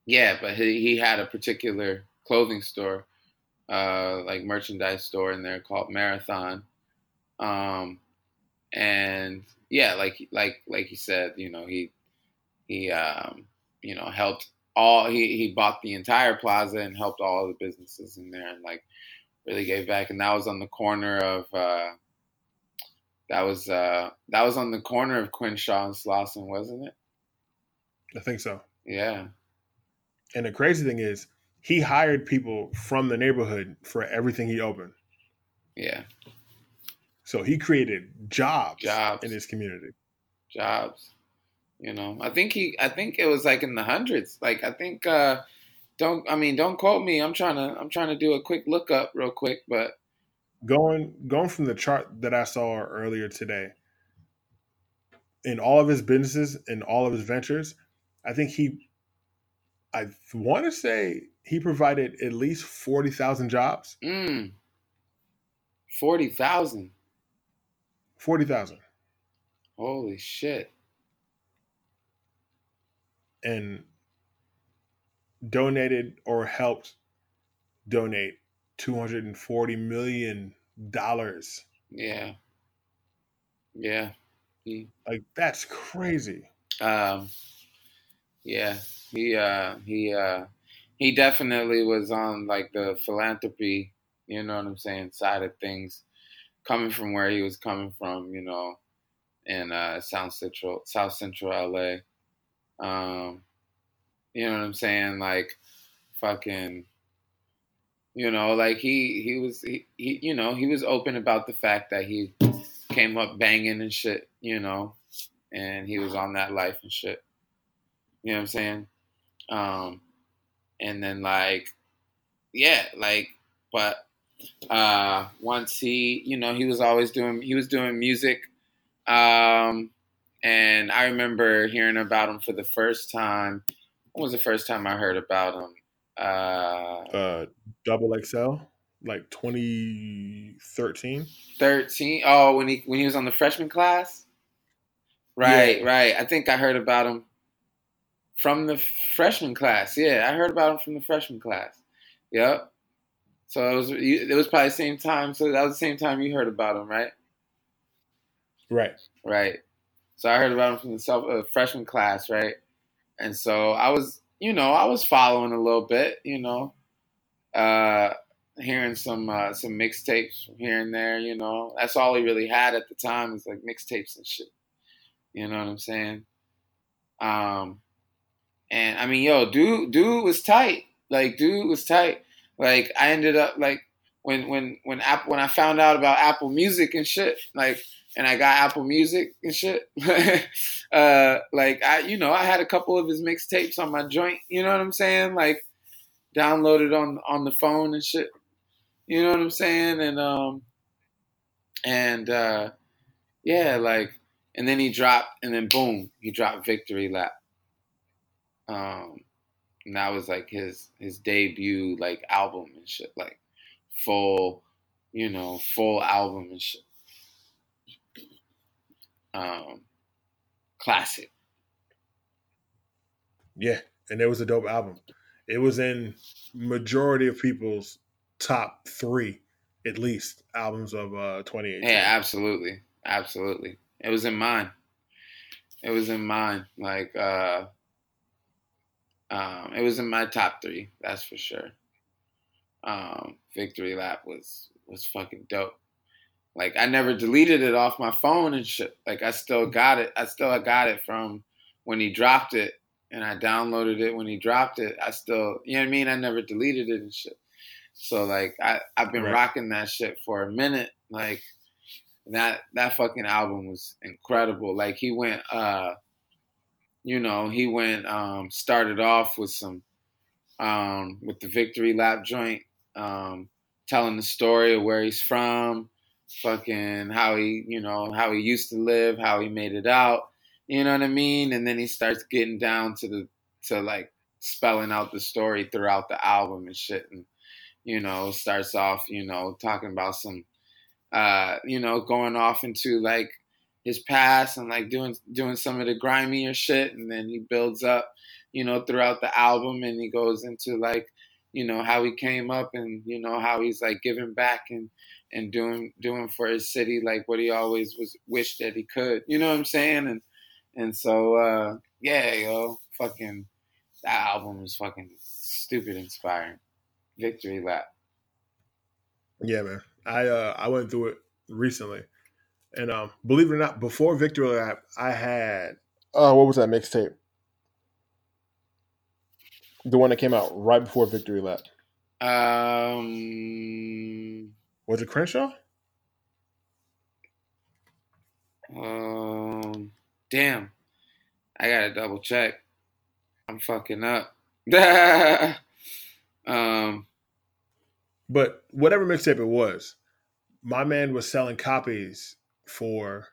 yeah, but he, he had a particular clothing store, uh, like merchandise store in there called Marathon. Um, and yeah, like like like he said, you know, he he um, you know helped all he he bought the entire plaza and helped all the businesses in there and like really gave back. And that was on the corner of uh, that was uh, that was on the corner of Crenshaw and Slauson, wasn't it? I think so. Yeah. And the crazy thing is, he hired people from the neighborhood for everything he opened. Yeah. So he created jobs, Jobs. in his community. jobs. You know, I think he, I think it was like in the hundreds. Like I think, uh, don't, I mean, don't quote me. I'm trying to, I'm trying to do a quick look up real quick, but Going going from the chart that I saw earlier today, in all of his businesses and all of his ventures, I think he, I want to say he provided at least forty thousand jobs. Mm. Forty thousand. Forty thousand, Holy shit. And donated or helped donate two hundred and forty million dollars. Yeah. Yeah. He Like that's crazy. um yeah. He uh he uh he definitely was on like the philanthropy, you know what I'm saying, side of things. Coming from where he was coming from, you know, in uh South Central South Central LA. Um you know what I'm saying? Like fucking you know, like he he was he, he you know, he was open about the fact that he came up banging and shit, you know, and he was on that life and shit. You know what I'm saying? Um and then like yeah, like but uh once he, you know, he was always doing he was doing music um and I remember hearing about him for the first time. When was the first time I heard about him? Uh Uh, double XL, like twenty thirteen. 13 oh when he when he was on the freshman class? Right right. I think i heard about him from the freshman class. Yeah i heard about him from the freshman class. Yep so it was it was probably the same time. So that was the same time you heard about him right? Right. right so i heard about him from the self, uh, freshman class right and so i was you know i was following a little bit you know uh hearing some uh, some mixtapes from here and there. You know, that's all he really had at the time was like mixtapes and shit. You know what I'm saying? Um, and I mean, yo, dude, dude was tight. Like, dude was tight. Like, I ended up like when when when Apple when I found out about Apple Music and shit. Like, and I got Apple Music and shit. uh, like I, you know, I had a couple of his mixtapes on my joint. You know what I'm saying? Like, downloaded on on the phone and shit. You know what I'm saying? And um and uh yeah, like and then he dropped and then boom, he dropped Victory Lap. Um and that was like his his debut like album and shit, like full, you know, full album and shit. Um classic. Yeah, and it was a dope album. It was in majority of people's top three, at least, albums of uh 2018. Yeah, absolutely. Absolutely. It was in mine. It was in mine. Like uh um it was in my top three, that's for sure. Um Victory Lap was was fucking dope. Like I never deleted it off my phone and shit. Like I still got it. I still got it from when he dropped it and I downloaded it when he dropped it. I still you know what I mean? I never deleted it and shit. So like I, I've been Right. rocking that shit for a minute. Like that that fucking album was incredible. Like he went uh you know, he went um started off with some um with the victory lap joint, um, telling the story of where he's from, fucking how he, you know, how he used to live, how he made it out. You know what I mean? And then he starts getting down to the to like spelling out the story throughout the album and shit and you know, starts off, you know, talking about some uh, you know, going off into like his past and like doing doing some of the grimier shit and then he builds up, you know, throughout the album and he goes into like, you know, how he came up and, you know, how he's like giving back and and doing doing for his city like what he always was wished that he could. You know what I'm saying? And and so uh yeah, yo, fucking that album was fucking stupid inspiring. Victory lap. Yeah, man. I uh I went through it recently. And um believe it or not, before Victory Lap, I had uh what was that mixtape? The one that came out right before Victory Lap. Um Was it Crenshaw? Um, damn, I gotta double check. I'm fucking up. um, But whatever mixtape it was, my man was selling copies for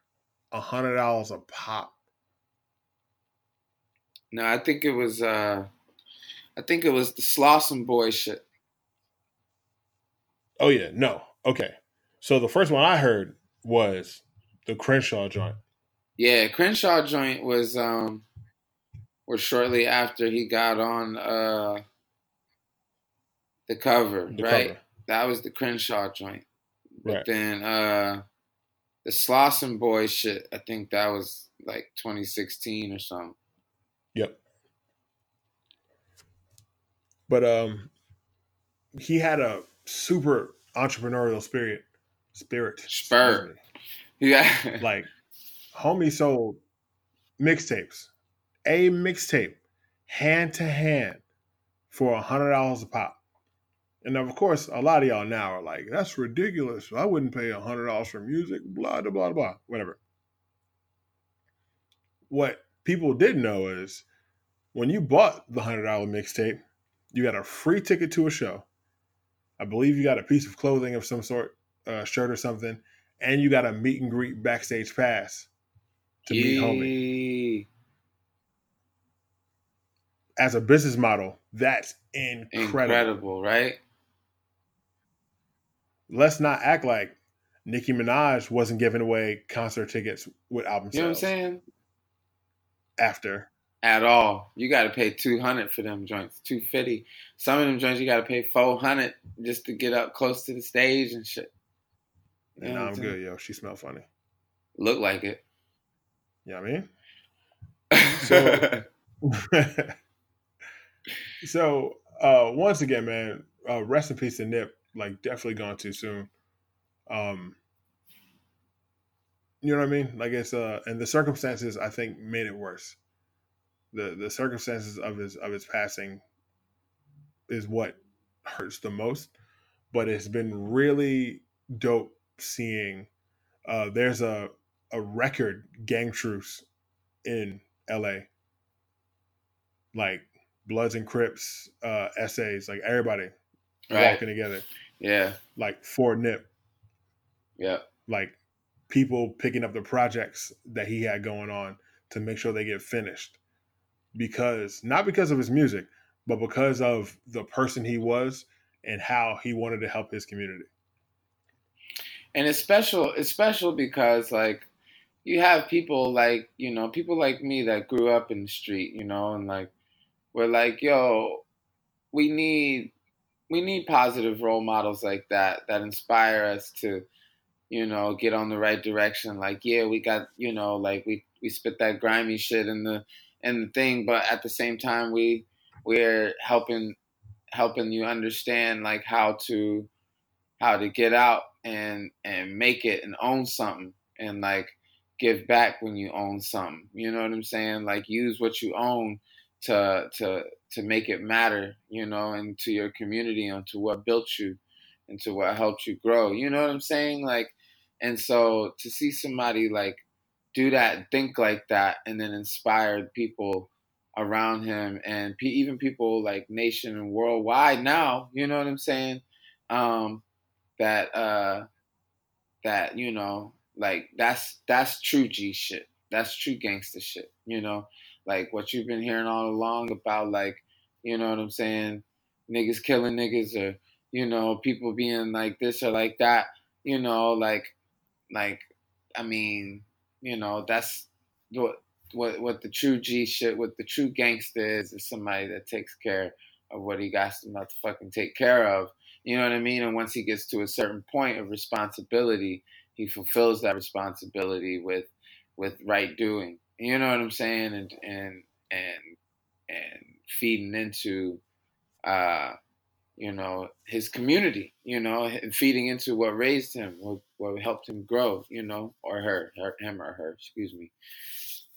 a hundred dollars a pop. No, I think it was. uh I think it was the Slauson Boy shit. Oh yeah, no. Okay. So the first one I heard was the Crenshaw joint. Yeah, Crenshaw joint was um was shortly after he got on uh the cover, The right? cover. That was the Crenshaw joint. But Right. then uh the Slauson Boy shit, I think that was like 2016 or something. Yep. But um he had a super entrepreneurial spirit. Spirit. Spur. Yeah. Like homie sold mixtapes. A mixtape hand to hand for a hundred dollars a pop. And of course, a lot of y'all now are like, that's ridiculous. I wouldn't pay a hundred dollars for music, blah blah blah blah, whatever. What people didn't know is when you bought the hundred dollar mixtape, you got a free ticket to a show. I believe you got a piece of clothing of some sort, a shirt or something, and you got a meet and greet backstage pass to meet homie. As a business model, that's incredible. Incredible, right? Let's not act like Nicki Minaj wasn't giving away concert tickets with album You know what I'm sales saying? after. At all. You gotta pay two hundred for them joints, two fifty. Some of them joints you gotta pay four hundred just to get up close to the stage and shit. You I'm good, yo. She smelled funny. Look like it. You know I mean? So- so uh once again, man, uh rest in peace to Nip. Like definitely gone too soon. Um you know what I mean? Like it's uh and the circumstances I think made it worse. The the circumstances of his of his passing is what hurts the most. But it's been really dope seeing uh there's a a record gang truce in LA. Like Bloods and Crips, uh, essays, like everybody right. walking together, Yeah. like for Nip, Yeah. like people picking up the projects that he had going on to make sure they get finished. Because not because of his music, but because of the person he was and how he wanted to help his community. and it's special it's special because like you have people like you know people like me that grew up in the street you know and like we're like yo we need we need positive role models like that that inspire us to you know get on the right direction like yeah we got you know like we we spit that grimy shit in the in the thing but at the same time we we're helping helping you understand like how to how to get out and and make it and own something and like give back when you own something. You know what I'm saying? Like use what you own to to to make it matter, you know, and to your community and to what built you and to what helped you grow. You know what I'm saying? Like and so to see somebody like do that and think like that and then inspire people around him and even people like nation and worldwide now, you know what I'm saying? Um that uh that you know like that's that's true G shit. That's true gangster shit. You know, like what you've been hearing all along about like you know what I'm saying, niggas killing niggas or you know people being like this or like that. You know, like like I mean, you know that's what what what the true G shit, what the true gangster is, is somebody that takes care of what he got to not to fucking take care of. You know what I mean? And once he gets to a certain point of responsibility, he fulfills that responsibility with with right doing. You know what I'm saying? And and and and feeding into uh you know his community, you know, and feeding into what raised him, what, what helped him grow, you know, or her, her him or her, excuse me.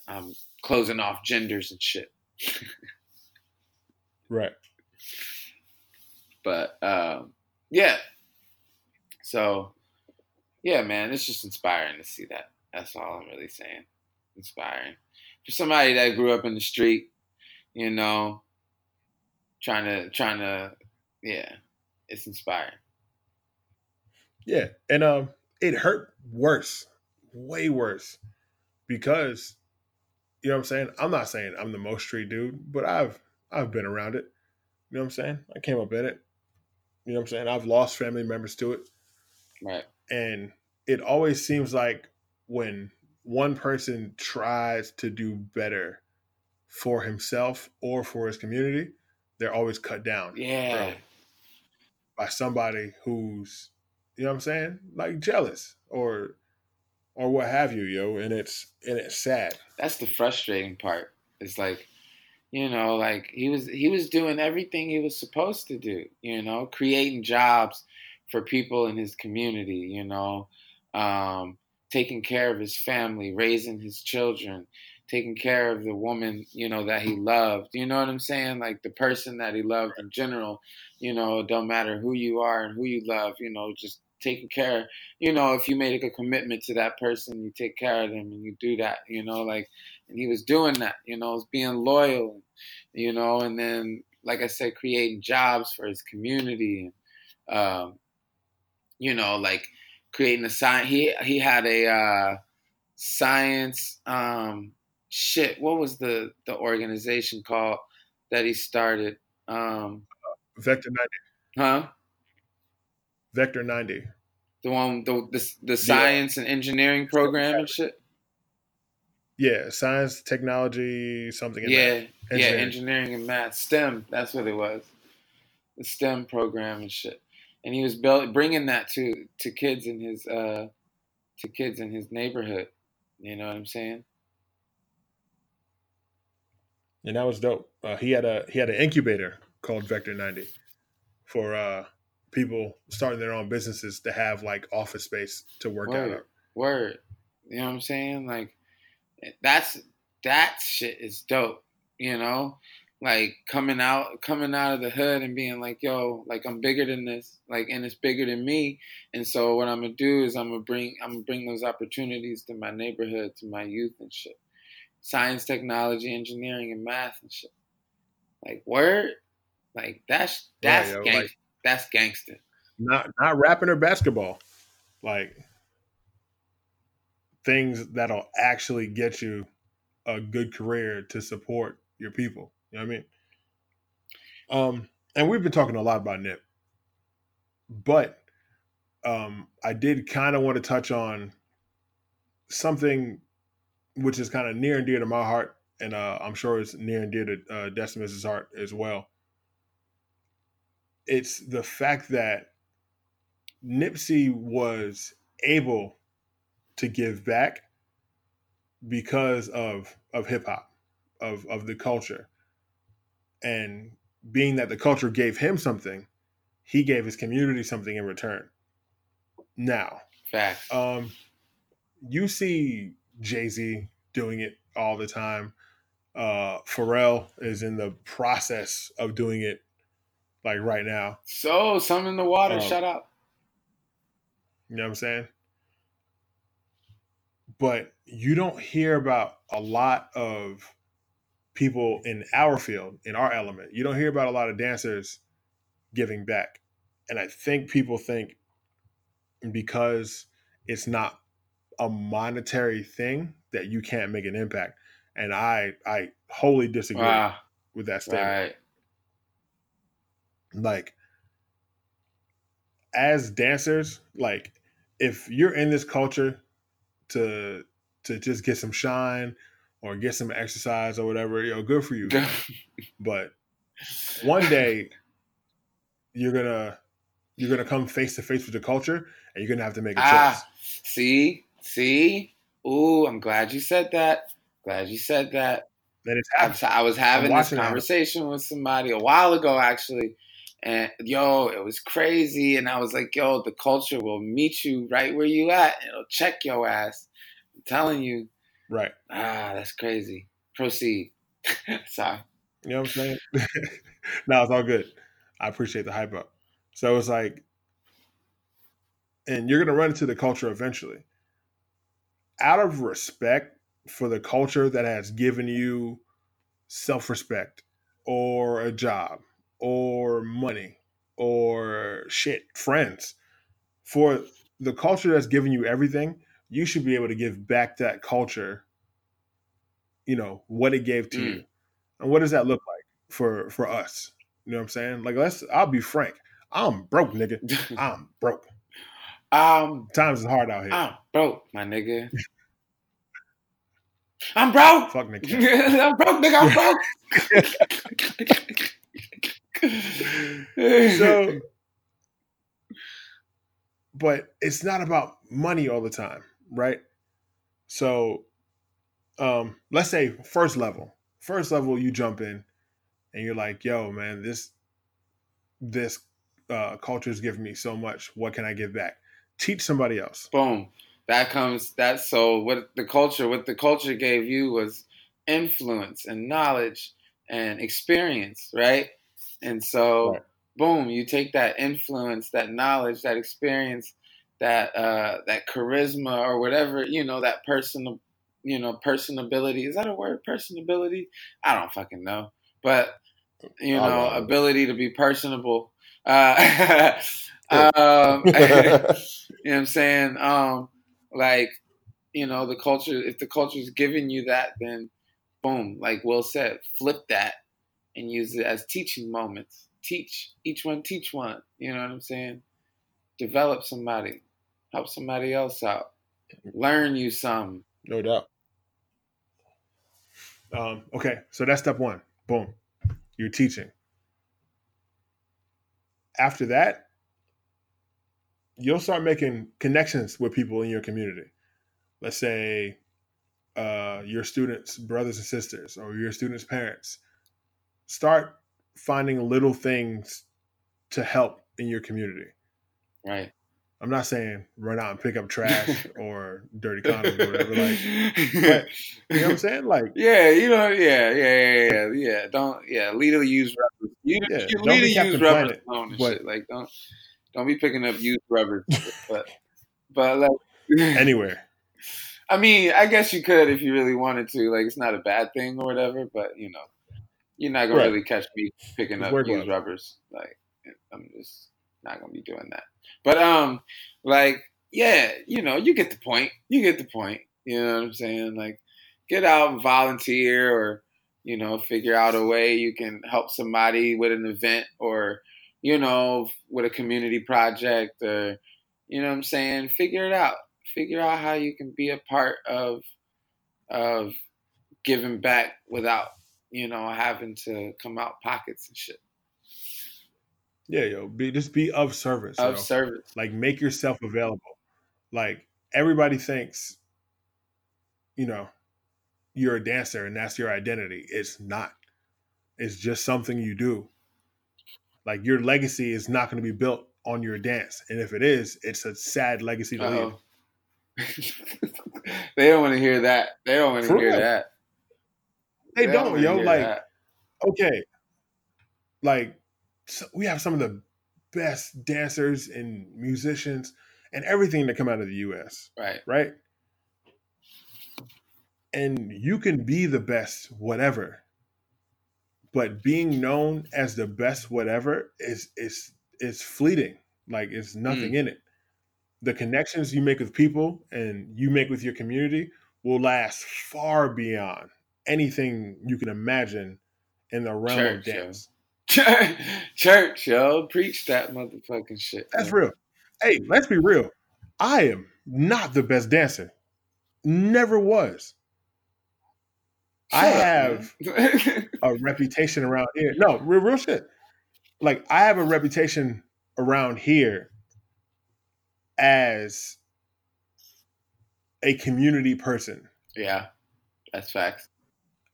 Um closing off genders and shit. Right. But um, yeah. So yeah, man, it's just inspiring to see that. That's all I'm really saying. Inspiring. For somebody that grew up in the street, you know, trying to trying to yeah, it's inspiring. Yeah, and um, it hurt worse, way worse, because You know what I'm saying? I'm not saying I'm the most street dude, but I've I've been around it. You know what I'm saying? I came up in it. You know what I'm saying? I've lost family members to it. Right. And it always seems like when one person tries to do better for himself or for his community, they're always cut down Yeah. By somebody who's, you know what I'm saying? Like jealous or or what have you, yo. And it's and it's sad. That's the frustrating part. It's like, you know, like he was he was doing everything he was supposed to do, you know, creating jobs for people in his community, you know, um, taking care of his family, raising his children, taking care of the woman, you know, that he loved. You know what I'm saying? Like the person that he loved in general, you know, it don't matter who you are and who you love, you know, just taking care, you know, if you make a commitment to that person, you take care of them and you do that, you know, like and he was doing that, you know, was being loyal, you know, and then like I said, creating jobs for his community and um, you know, like creating a science he he had a uh science um shit, what was the the organization called that he started? Um Vector 90. huh? Vector 90. The one the the, the science and engineering program and shit? Yeah, science, technology, something. in Yeah, that. yeah, Engineering. engineering and math, STEM. That's what it was, the STEM program and shit. And he was built, bringing that to to kids in his uh to kids in his neighborhood. You know what I'm saying? And that was dope. Uh, he had a he had an incubator called Vector 90 for uh, people starting their own businesses to have like office space to work out of. word. You know what I'm saying? Like that's that shit is dope. You know, like coming out coming out of the hood and being like, yo, like I'm bigger than this, like and it's bigger than me. And so what I'm gonna do is I'm gonna bring I'm gonna bring those opportunities to my neighborhood, to my youth and shit. Science, technology, engineering, and math and shit. Like word, like that's that's yo, gang, like- that's gangster. Not not rapping or basketball, like things that'll actually get you a good career to support your people. You know what I mean? Um, and we've been talking a lot about Nip, but um, I did kind of want to touch on something which is kind of near and dear to my heart, and uh, I'm sure it's near and dear to uh, Decimus's heart as well. It's the fact that Nipsey was able to give back because of of hip hop, of of the culture, and being that the culture gave him something, he gave his community something in return. Now, Facts. um, you see Jay Z doing it all the time. Uh, Pharrell is in the process of doing it, like right now. So, something in the water. Um, Shut up. You know what I'm saying? But you don't hear about a lot of people in our field, in our element. You don't hear about a lot of dancers giving back. And I think people think because it's not a monetary thing that you can't make an impact. And I I wholly disagree Wow. with that statement. Right. like as dancers like if you're in this culture to to just get some shine or get some exercise or whatever know good for you but one day you're gonna you're gonna come face to face with the culture and you're gonna have to make a choice ah, see, see. Ooh, I'm glad you said that. Glad you said that. and it's I happening. was, I was having this conversation with somebody a while ago, actually, and yo, it was crazy. And I was like, yo, the culture will meet you right where you at. It'll check your ass. I'm telling you. right Ah, that's crazy. Proceed. Sorry. You know what I'm saying? no, it's all good. I appreciate the hype up. So it's like, and you're going to run into the culture eventually. Out of respect for the culture that has given you self respect or a job or money or shit, friends, for the culture that's given you everything, you should be able to give back that culture you know what it gave to Mm. you, and what does that look like for for us? You know what I'm saying? Like let's. I'll be frank. I'm broke, nigga. I'm broke. Um, Times is hard out here. I'm broke, my nigga. I'm broke. Fuck Nick. I'm broke, nigga. I'm broke. so but it's not about money all the time right so um let's say first level first level you jump in and you're like yo man this this uh culture is giving me so much what can i give back teach somebody else. Boom. That comes that so what the culture what the culture gave you was influence and knowledge and experience right? And so Right. boom you take that influence that knowledge that experience that uh that charisma or whatever you know that personal you know personability. Is that a word? Personability? I don't fucking know. But you know. ability to be personable. Uh um you know what I'm saying? Um, like, you know, the culture, if the culture is giving you that, then boom, like Will said, flip that and use it as teaching moments. Teach, each one teach one. You know what I'm saying? Develop somebody, help somebody else out, learn you some. no doubt um okay so that's step one boom you're teaching after that you'll start making connections with people in your community let's say uh, your students brothers and sisters or your students parents start finding little things to help in your community Right. i'm not saying run out and pick up trash or dirty condoms or whatever like you know what i'm saying like Yeah, you know, yeah, yeah, yeah, yeah, yeah. Don't, yeah, leader use rubbers. You, Yeah, you don't leader use rubbers Planet, but- shit. Like, don't, don't be picking up used rubbers. but, but like, anywhere I mean, I guess you could if you really wanted to. Like, it's not a bad thing or whatever. But you know, you're not gonna Right. really catch me picking It's up used rubbers. Like, I'm just not gonna be doing that. But um, like, yeah, you know, you get the point. You get the point. You know what I'm saying? Like, get out and volunteer, or you know, figure out a way you can help somebody with an event, or you know, with a community project, or you know what I'm saying? Figure it out. Figure out how you can be a part of of giving back without, you know, having to come out pockets and shit. yeah yo be just be of service yo. Of service. like make yourself available like everybody thinks you know you're a dancer and that's your identity it's not it's just something you do like your legacy is not going to be built on your dance and if it is it's a sad legacy to leave Uh-oh. they don't want to hear that. They don't want to hear real. that. they don't don't yo like that. okay like so we have some of the best dancers and musicians and everything that come out of the us right. right? And you can be the best whatever. But being known as the best whatever is is is fleeting. Like it's nothing mm. in it. The connections you make with people and you make with your community will last far beyond anything you can imagine in the realm of Church, yo. dance. Church, yo, preach that motherfucking shit. That's real. Hey, let's be real. I am not the best dancer. Never was. I have a reputation around here. No, real, real shit. Like I have a reputation around here as a community person, yeah, that's facts.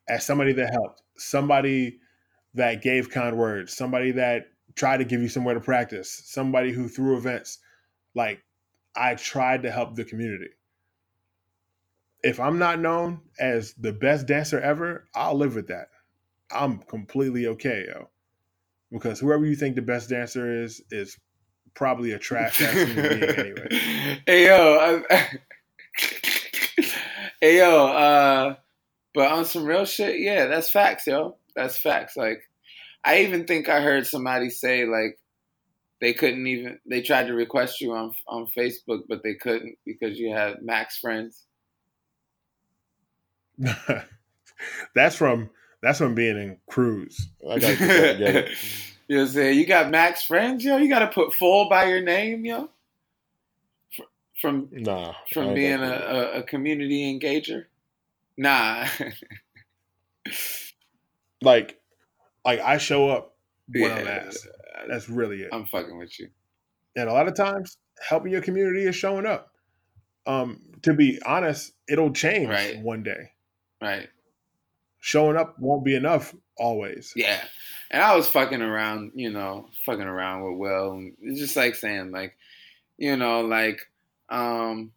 as somebody that helped, somebody that gave kind words, somebody that tried to give you somewhere to practice, somebody who threw events. Like I tried to help the community. If I'm not known as the best dancer ever, I'll live with that. I'm completely okay, yo. Because whoever you think the best dancer is is probably a trash ass human being anyway. hey yo, I, hey yo, uh, but on some real shit, yeah, that's facts, yo. That's facts. Like, I even think I heard somebody say like they couldn't even they tried to request you on on Facebook, but they couldn't because you had max friends. That's from that's from being in cruise. I that together. you know what I'm saying? You got max friends, yo. You got to put full by your name, yo. Fr- From Nah, from being a, a, a community engager. Nah. like like I show up when I'm Yeah. asked. That's really it. I'm fucking with you. and a lot of times helping your community is showing up. Um, to be honest, it'll change Right. one day. Right. Showing up won't be enough always. Yeah. And I was fucking around, you know, fucking around with Will. And it's just like saying, like, you know, like, um,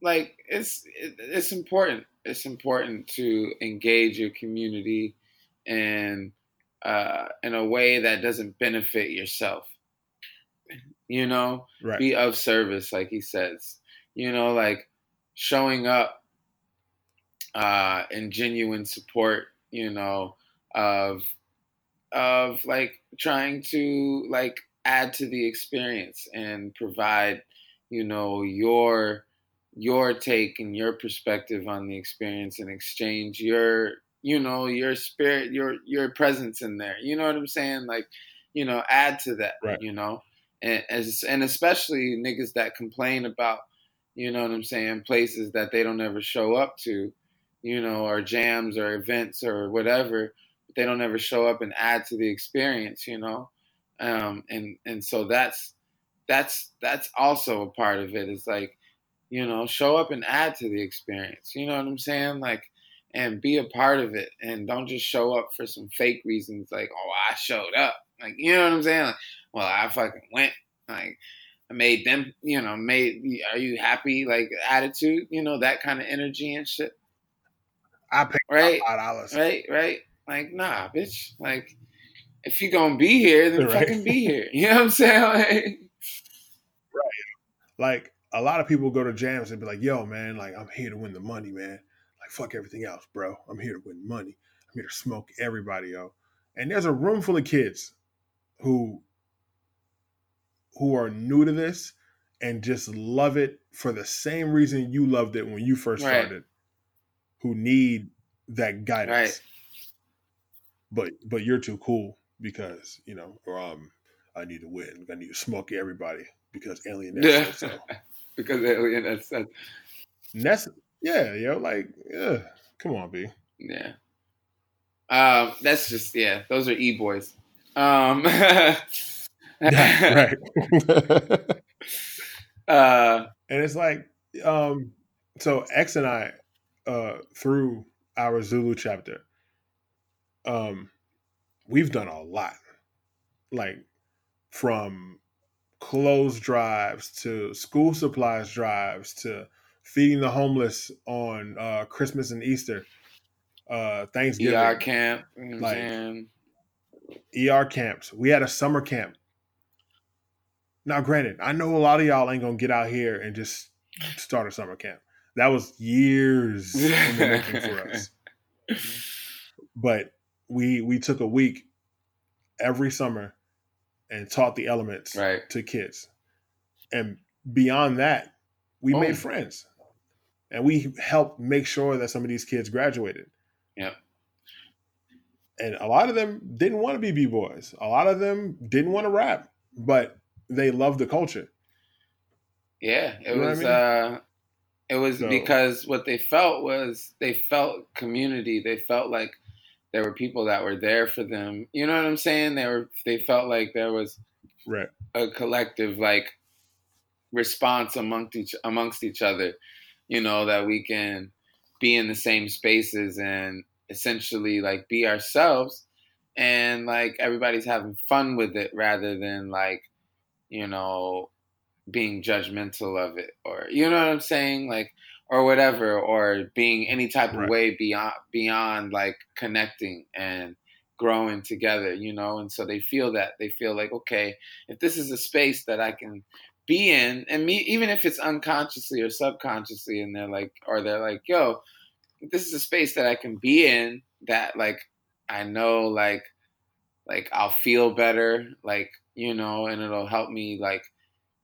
like it's it, it's important. It's important to engage your community and uh, in a way that doesn't benefit yourself. You know, Right. be of service, like he says. You know, like showing up uh, in genuine support. You know, of of like trying to like add to the experience and provide, you know, your your take and your perspective on the experience and exchange your you know your spirit your your presence in there you know what i'm saying like you know add to that Right. you know and as and especially niggas that complain about you know what i'm saying places that they don't ever show up to you know or jams or events or whatever they don't ever show up and add to the experience you know? Um and and so that's that's that's also a part of it. it is like you know show up and add to the experience you know what i'm saying? Like and be a part of it and don't just show up for some fake reasons like oh i showed up. Like you know what i'm saying? Like well i fucking went. Like i made them you know made are you happy? Like attitude you know that kind of energy and shit I paid right five dollars. right right like nah bitch like if you gonna be here then Right. fucking be here you know what i'm saying like, Like a lot of people go to jams and be like, "Yo, man, like I'm here to win the money, man. Like fuck everything else, bro. I'm here to win money. I'm here to smoke everybody, yo." And there's a room full of kids who who are new to this and just love it for the same reason you loved it when you first Right. started. Who need that guidance. Right. But but you're too cool because, you know, or um I need to win. I need to smoke everybody because alien Yeah. so. because alien that's, that's Ness, yeah, yo, like, yeah, come on, B. Yeah. Um, that's just yeah. Those are e boys. Um, right. uh, and it's like, um, so X and I, uh, through our Zulu chapter, um, we've done a lot, like from clothes drives to school supplies drives to feeding the homeless on uh, Christmas and Easter, uh, Thanksgiving. ER camp. You know what Like-? ER camps. We had a summer camp. Now, granted, I know a lot of y'all ain't gonna get out here and just start a summer camp. That was years in the making for us. But we we took a week every summer and taught the elements Right. to kids. And beyond that, we Boom. made friends. And we helped make sure that some of these kids graduated. Yeah. And a lot of them didn't want to be B-boys. A lot of them didn't want to rap, but they loved the culture. Yeah, it You know what I was. mean? uh It was So- because what they felt was they felt community. They felt like there were people that were there for them. You know what I'm saying? They were. They felt like there was Right. a collective like response amongst each amongst each other you know that we can be in the same spaces and essentially like be ourselves and like everybody's having fun with it rather than like you know being judgmental of it or you know what i'm saying? Like or whatever or being any type of way beyond beyond like connecting and growing together you know? And so they feel that. They feel like okay if this is a space that I can be in, and me, even if it's unconsciously or subconsciously, and they're like, or they're like, yo, this is a space that I can be in, that like I know, like, like I'll feel better, like you know, and it'll help me, like,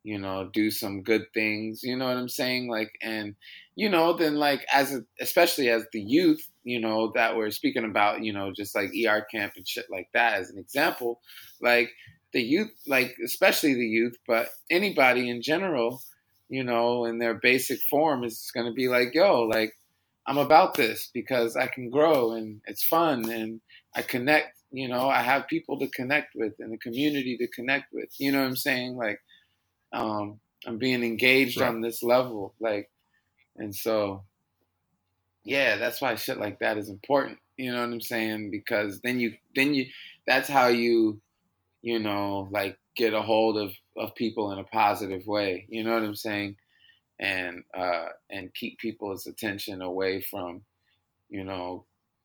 you know, do some good things. You know what I'm saying? Like, and you know, then like as a, especially as the youth, you know, that we're speaking about, you know, just like ER camp and shit like that as an example, like the youth, like especially the youth, but anybody in general, you know, in their basic form is going to be like, yo, like I'm about this because I can grow and it's fun and I connect, you know, I have people to connect with and a community to connect with. You know what I'm saying? Like, um, I'm being engaged Right. on this level, like, and so, yeah, that's why shit like that is important. You know what I'm saying? Because then you, then you, that's how you, you know, like get a hold of of people in a positive way. You know what I'm saying? And uh, and keep people's attention away from, you know,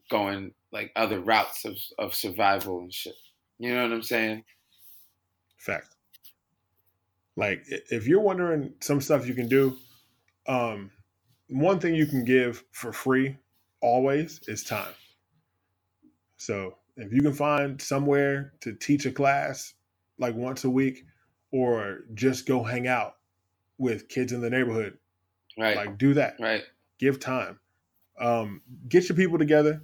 going like other routes of of survival and shit. You know what I'm saying? Fact. Like if you're wondering some stuff you can do, um, one thing you can give for free always is time. So if you can find somewhere to teach a class like once a week, or just go hang out with kids in the neighborhood, Right. like do that. right. Give time. Um, get your people together.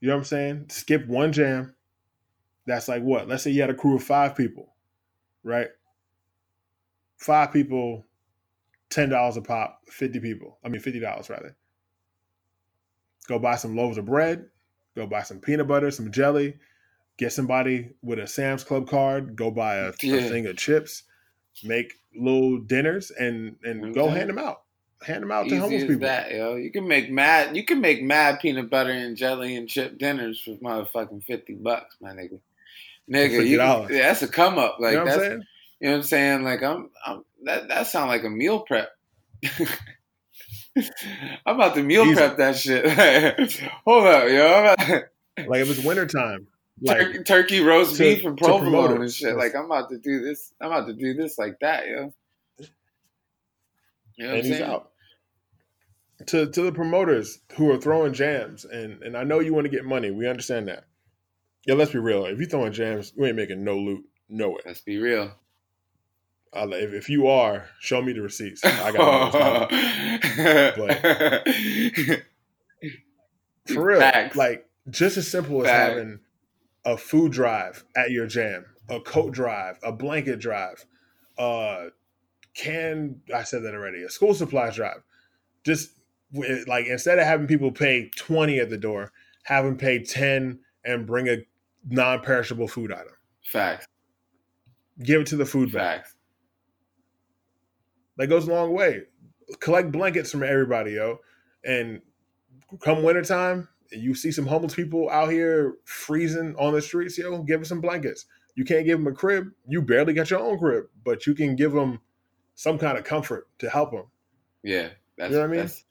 You know what I'm saying? Skip one jam. That's like what? Let's say you had a crew of five people, right? Five people, ten dollars a pop, fifty people. I mean fifty dollars rather. Go buy some loaves of bread, go buy some peanut butter, some jelly, get somebody with a Sam's Club card, go buy a, a thing of chips, make little dinners and and go hand them out. Hand them out to homeless people. that, yo. You can make mad. You can make mad peanut butter and jelly and chip dinners for motherfucking fifty bucks, my nigga. Nigga, you can, $50. yeah, that's a come up. Like you know what I'm that's saying? You know what I'm saying. Like I'm, I'm that that sound like a meal prep. I'm about to meal Easy. prep that shit. Hold up, yo. Like if it's wintertime, like turkey, turkey roast to- beef and provolone and shit. Like I'm about to do this. I'm about to do this like that, yo. You know what I'm and he's saying? out. To to the promoters who are throwing jams, and and I know you want to get money. We understand that. Yeah, let's be real. If you throwing jams, you ain't making no loot, no way. Let's be real. Uh, if, if you are, show me the receipts. I got for real. Facts. Like just as simple as Facts. having a food drive at your jam, a coat drive, a blanket drive, uh, can I said that already? A school supplies drive. Just like instead of having people pay twenty at the door, have them pay ten and bring a non-perishable food item. Facts. Give it to the food bank. Facts. That goes a long way. Collect blankets from everybody, yo. And come wintertime, you see some homeless people out here freezing on the streets, yo, give them some blankets. You can't give them a crib. You barely got your own crib, but you can give them some kind of comfort to help them. Yeah. That's, You know what I mean? That's,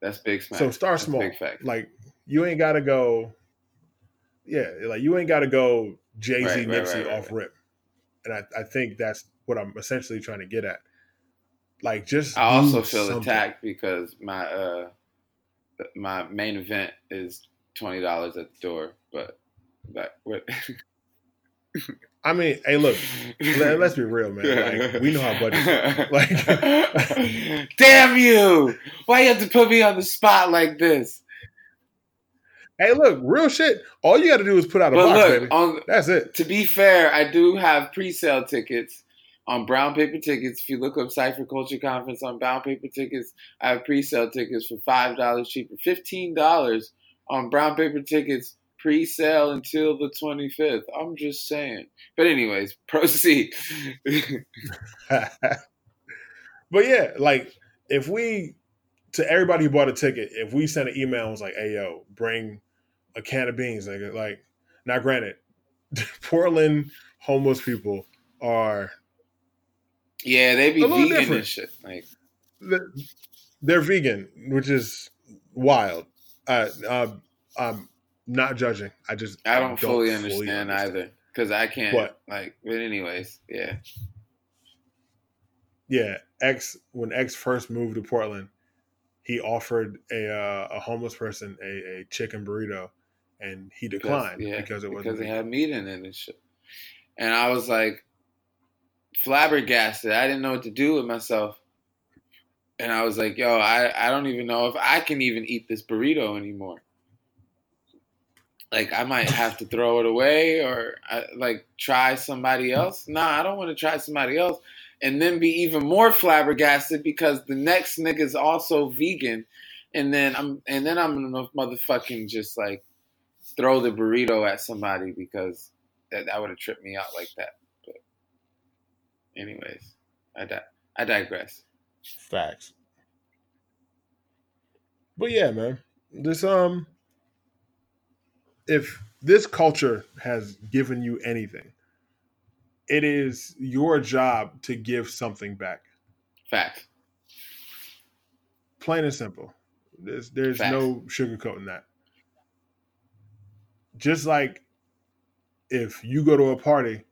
that's big smack. So start small. Like you ain't got to go. Yeah, like you ain't got to go Jay Z, right, Nipsey right, right, off rip. And I, I think that's what I'm essentially trying to get at. Like just I also feel something. attacked because my uh my main event is twenty dollars at the door, but but what I mean, hey, look, let, us be real, man. Like, we know how budgets. Like, damn you! Why you have to put me on the spot like this? hey, look, real shit. All you got to do is put out a But box, look, baby. on That's it. to be fair, I do have pre-sale tickets on Brown Paper Tickets. If you look up Cypher Culture Conference on Brown Paper Tickets, I have pre-sale tickets for five dollars cheaper, fifteen dollars on Brown Paper Tickets. Pre-sale until the twenty fifth. I'm just saying. But anyways, proceed. but yeah, like if we to everybody who bought a ticket, if we sent an email and was like, "Hey, yo, bring a can of beans," nigga. Like, now granted, Portland homeless people are yeah, they be vegan different. and shit. Like they're vegan, which is wild. Uh, uh, I'm not judging. I just I don't, fully, understand, understand. either because I can't. Like, but anyways, yeah. Yeah, X when X first moved to Portland, he offered a uh, a homeless person a, a chicken burrito, and he declined yeah, because it wasn't. Because it had meat in it and shit. And I was like flabbergasted. I didn't know what to do with myself. And I was like, yo, I, I don't even know if I can even eat this burrito anymore. like I might have to throw it away or uh, like try somebody else. Nah, I don't want to try somebody else and then be even more flabbergasted because the next nigga's also vegan, and then I'm and then I'm gonna motherfucking just like throw the burrito at somebody because that, that would have tripped me out like that. Anyways, I di- I digress. Facts. But yeah, man. This um if this culture has given you anything, it is your job to give something back. Facts. Plain and simple. There's there's Facts. no sugarcoating that. Just like if you go to a party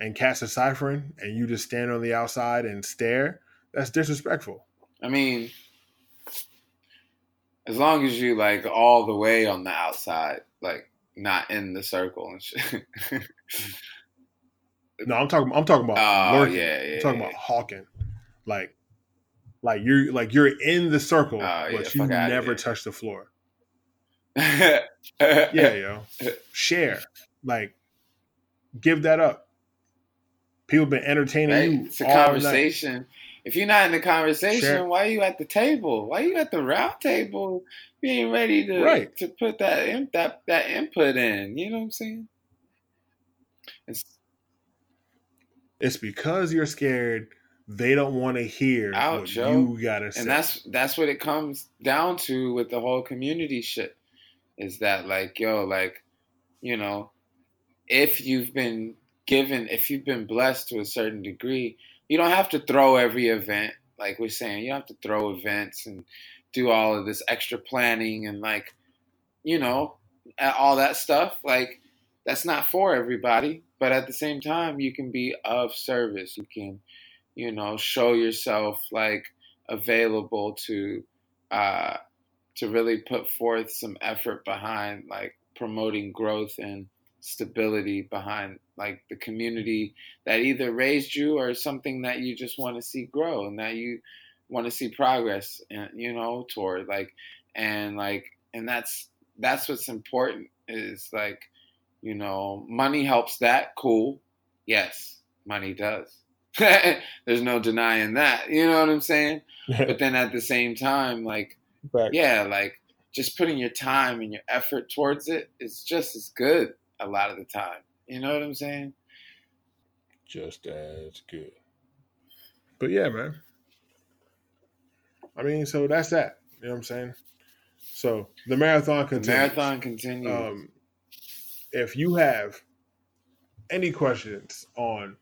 and cast a ciphering and you just stand on the outside and stare, that's disrespectful. I mean, as long as you like all the way on the outside, like not in the circle and shit. No, I'm talking. I'm talking about Oh, lurking. yeah, yeah, I'm talking yeah. about hawking. Like, like you're like you're in the circle, Oh, yeah, but you never touch the floor. yeah, Yeah, yo, share. Like, give that up. People been entertaining Right? you It's a all night. conversation. If you're not in the conversation, Sure. why are you at the table? Why are you at the round table being ready to Right. to put that in, that that input in? You know what I'm saying? It's It's because you're scared. They don't want to hear Ouch, what yo. you gotta say. and that's that's what it comes down to with the whole community shit. Is that like yo, like you know, if you've been given, if you've been blessed to a certain degree, you don't have to throw every event. Like we're saying, you don't have to throw events and do all of this extra planning and like, you know, all that stuff. Like that's not for everybody. But at the same time, you can be of service. You can, you know, show yourself like available to uh, to really put forth some effort behind like promoting growth and stability behind like the community that either raised you or something that you just want to see grow and that you want to see progress and you know toward like and like and that's that's what's important is like you know money helps that cool. Yes money does. There's no denying that you know what i'm saying? But then at the same time like Fact. yeah like just putting your time and your effort towards it is just as good a lot of the time you know what i'm saying just as good. But yeah, man. I mean, so that's that. You know what I'm saying? So the marathon continues. marathon continues Um, if you have any questions on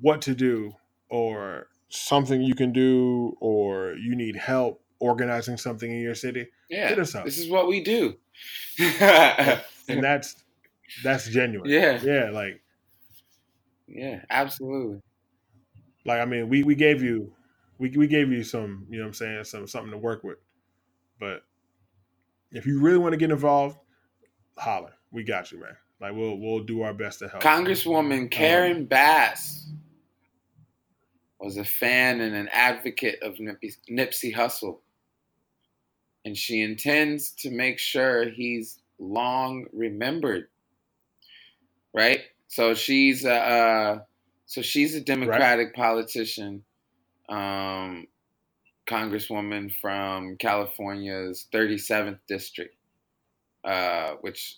what to do or something you can do or you need help organizing something in your city, yeah hit us up. this is what we do and that's that's genuine. Yeah. Yeah, like Yeah, absolutely like I mean, we we gave you we we gave you some, you know what I'm saying, some something to work with. But if you really want to get involved, holler. We got you, man. Like we'll we'll do our best to help. Congresswoman um, Karen Bass was a fan and an advocate of Nipsey, Nipsey Hussle. And she intends to make sure he's long remembered. Right? So she's a, uh, so she's a Democratic politician, um, congresswoman from California's 37th district, uh, which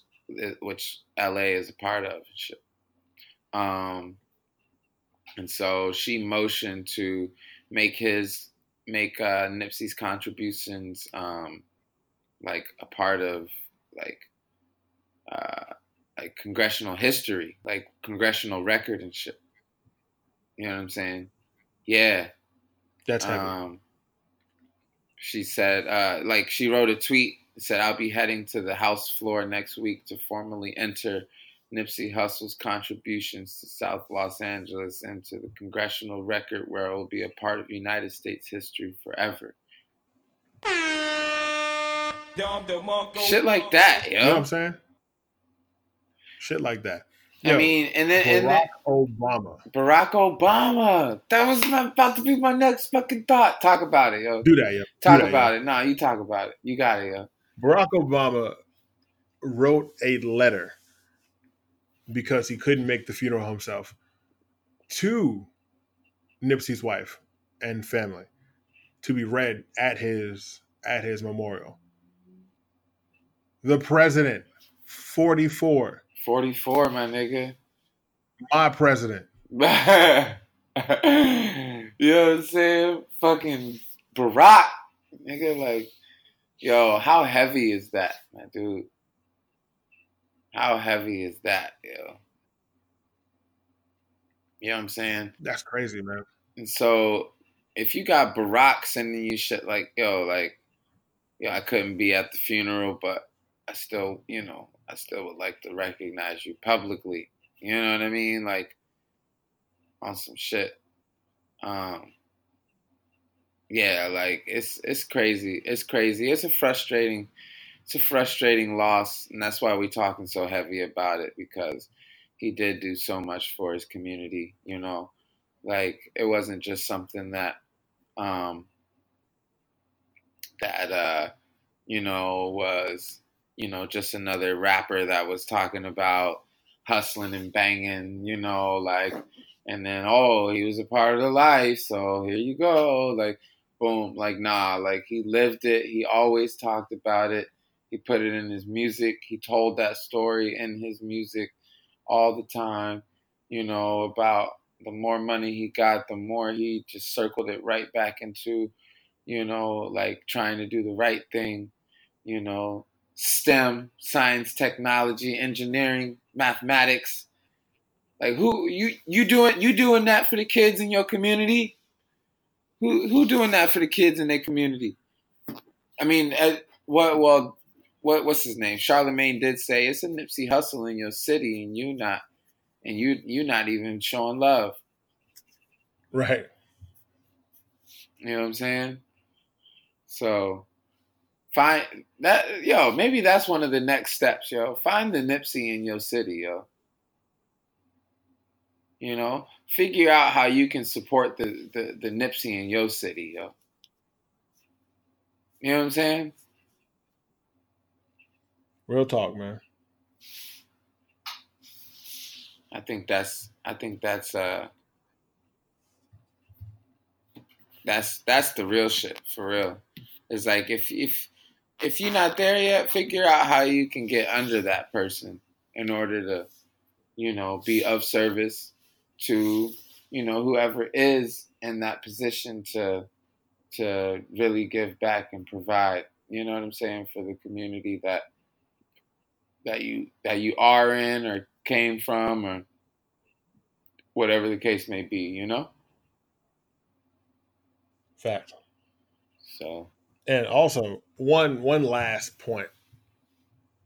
which LA is a part of. and. Um, and so she motioned to make his make uh, Nipsey's contributions um, like a part of like uh, like congressional history, like congressional record and shit. You know what I'm saying? Yeah. That's heavy. Um, she said, uh, like, she wrote a tweet that said, I'll be heading to the House floor next week to formally enter Nipsey Hussle's contributions to South Los Angeles into the congressional record where it will be a part of United States history forever. Shit like that, you know what yo. I'm saying? Shit like that. I mean, and then, and Barack then Obama. Barack Obama. That was about to be my next fucking thought. Talk about it, yo. Do that, yo. Talk that, about yo. it. Nah, you talk about it. You got it, yo. Barack Obama wrote a letter because he couldn't make the funeral himself to Nipsey's wife and family to be read at his at his memorial. The president, 44, 44, my nigga. my president. you know what I'm saying? Fucking Barack. Nigga, like, yo, how heavy is that, my dude? How heavy is that, yo? You know what I'm saying? That's crazy, man. And so if you got Barack sending you shit like, yo, like, yo, I couldn't be at the funeral, but I still, you know, I still would like to recognize you publicly. You know what I mean? Like on some shit. Um yeah, like it's it's crazy. It's crazy. It's a frustrating it's a frustrating loss, and that's why we're talking so heavy about it because he did do so much for his community, you know. Like it wasn't just something that um that uh you know was you know just another rapper that was talking about hustling and banging, you know, like and then oh, he was a part of the life, so here you go, like boom, like nah, like he lived it. He always talked about it. He put it in his music. He told that story in his music all the time, you know, about the more money he got, the more he just circled it right back into, you know, like trying to do the right thing, you know, STEM, science, technology, engineering, mathematics. Like who you you doing you doing that for the kids in your community? Who who doing that for the kids in their community? I mean, uh, what well what what's his name? Charlemagne did say it's a Nipsey Hussle in your city, and you not, and you you not even showing love. Right. You know what I'm saying? So find that yo, maybe that's one of the next steps, yo. Find the Nipsey in your city, yo. You know, figure out how you can support the the, the Nipsey in your city, yo. You know what I'm saying? Real talk, man. I think that's I think that's uh that's that's the real shit for real. It's like if if if you're not there yet, figure out how you can get under that person in order to, you know, be of service to, you know, whoever is in that position to to really give back and provide, you know what I'm saying, for the community that that you that you are in or came from or whatever the case may be, you know? Fact. So And also one one last point,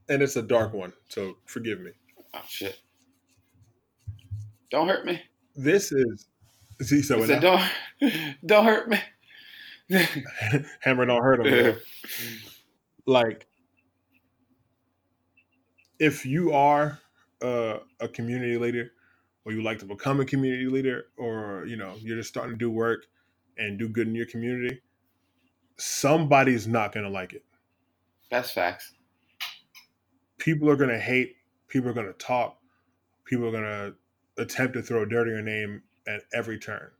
and it's a dark one, so forgive me. oh shit. Don't hurt me. This is see so said, don't don't hurt me. hammer don't hurt him. like if you are uh, a community leader or you like to become a community leader or you know you're just starting to do work and do good in your community somebody's not going to like it That's facts. people are going to hate people are going to talk people are going to attempt to throw dirt in your name at every turn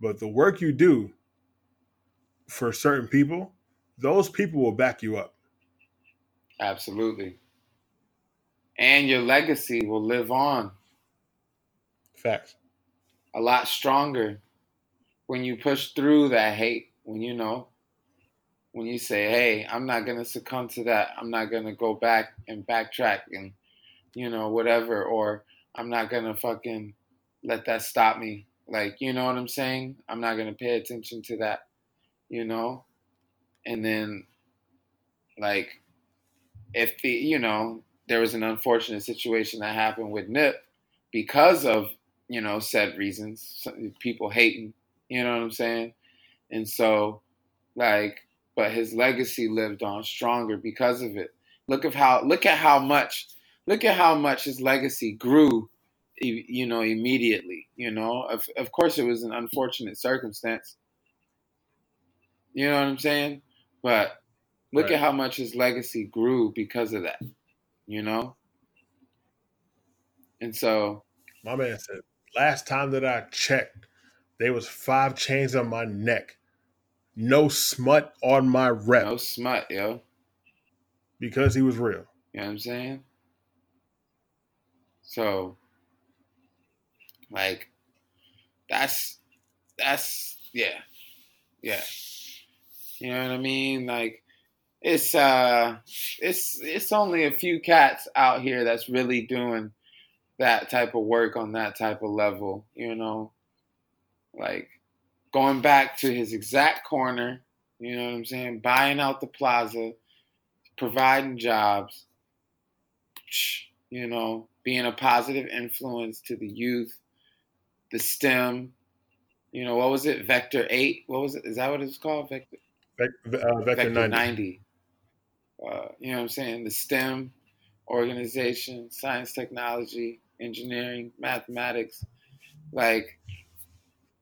but the work you do for certain people those people will back you up Absolutely. And your legacy will live on facts a lot stronger when you push through that hate. When you know, when you say, "Hey, I'm not gonna succumb to that. I'm not gonna go back and backtrack and you know whatever," or "I'm not gonna fucking let that stop me." Like, you know what I'm saying? I'm not gonna pay attention to that. You know, and then like if the you know there was an unfortunate situation that happened with Nip because of you know said reasons, people hating, you know what I'm saying, and so like, but his legacy lived on stronger because of it. Look of how look at how much look at how much his legacy grew, you know, immediately. You know, of of course it was an unfortunate circumstance. You know what I'm saying? But look Right. at how much his legacy grew because of that. you know? And so, My man said, last time that I checked, there was five chains on my neck. No smut on my rep no smut, yo. because he was real. You know what I'm saying? So, like, that's that's yeah, yeah. You know what I mean? Like, it's uh, it's it's only a few cats out here that's really doing that type of work on that type of level. You know, like going back to his exact corner. You know what I'm saying? Buying out the plaza, providing jobs you know, being a positive influence to the youth, the STEM, you know, what was it? Vector 8? What was it? Is that what it's called? Vector, Vec- uh, Vector, Vector 90. 90. Uh, you know what I'm saying? The STEM organization, science, technology, engineering, mathematics, like,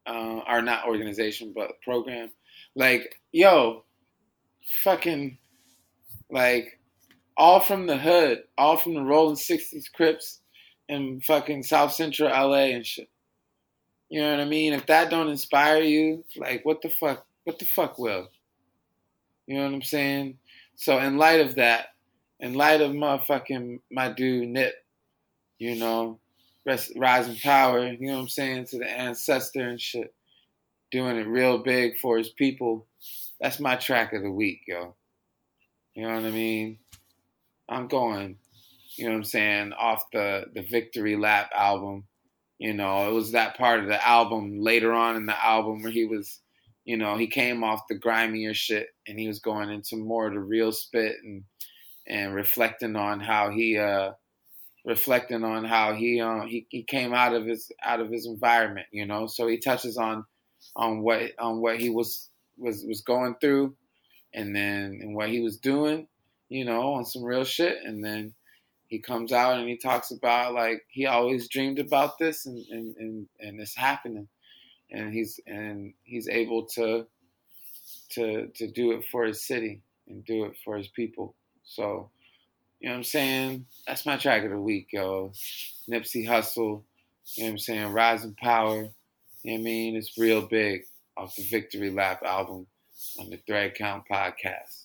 uh, are not organization, but program. Like, yo, fucking, like, all from the hood, all from the rolling 60s Crips and fucking South Central LA and shit. You know what I mean? If that don't inspire you, like what the fuck? What the fuck will? You know what I'm saying? So in light of that, in light of motherfucking my dude Nip, you know, rest, rising power, you know what I'm saying, to the ancestor and shit, doing it real big for his people. That's my track of the week, yo. You know what I mean? I'm going, you know what I'm saying, off the the Victory Lap album. You know, it was that part of the album later on in the album where he was, you know, he came off the grimier shit and he was going into more of the real spit and and reflecting on how he uh reflecting on how he uh, he he came out of his out of his environment, you know. So he touches on on what on what he was was was going through and then and what he was doing you know, on some real shit. And then he comes out and he talks about like he always dreamed about this and, and, and, and it's happening. And he's and he's able to to to do it for his city and do it for his people. So, you know what I'm saying? That's my track of the week, yo. Nipsey Hussle, you know what I'm saying? Rising Power, you know what I mean? It's real big off the Victory Lap album on the Thread Count podcast.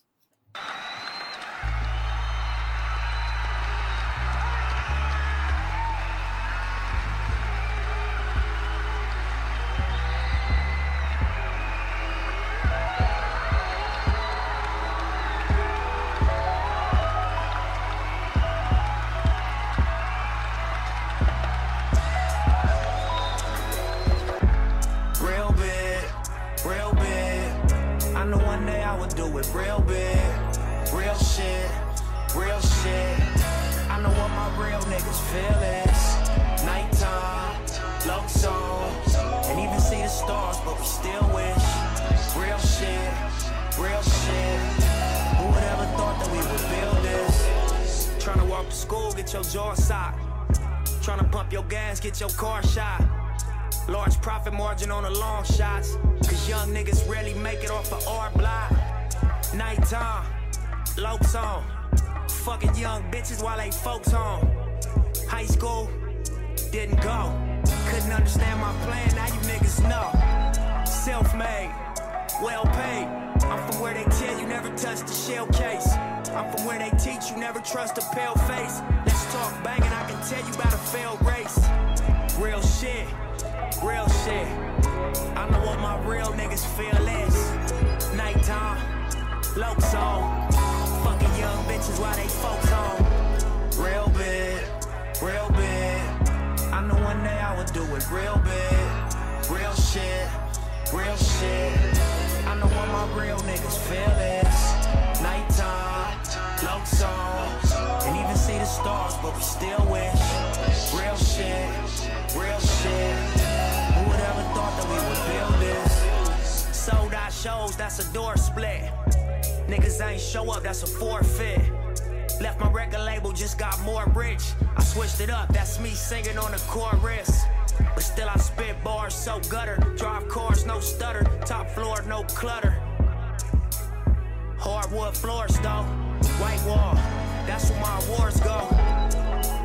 Real shit. I know what my real niggas feel is. Nighttime, low song. And even see the stars, but we still wish. Real shit, real shit. Who would ever thought that we would build this? Sold out shows, that's a door split. Niggas ain't show up, that's a forfeit. Left my record label, just got more rich. I switched it up, that's me singing on the chorus. But still, I spit bars so gutter. Drive cars, no stutter. Top floor, no clutter. Hardwood floors, though. White wall, that's where my awards go.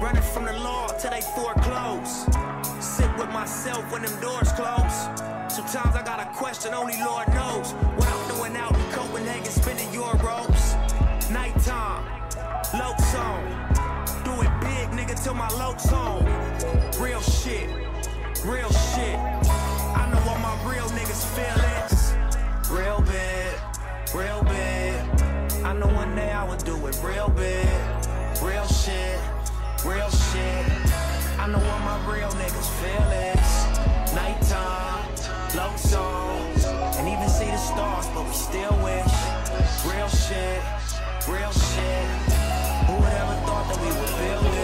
Running from the law till they foreclose. Sit with myself when them doors close. Sometimes I got a question, only Lord knows what I'm doing out in Copenhagen, spinning euros. Nighttime, low song. Do it big, nigga, till my load's home. Real shit, real shit. I know all my real niggas feel it. Real big, real big. I know one day I would do it real big. Real shit, real shit. I know all my real niggas feel it. Nighttime, low songs. And even see the stars, but we still wish. Real shit, real shit. Who would ever thought that we would feel this?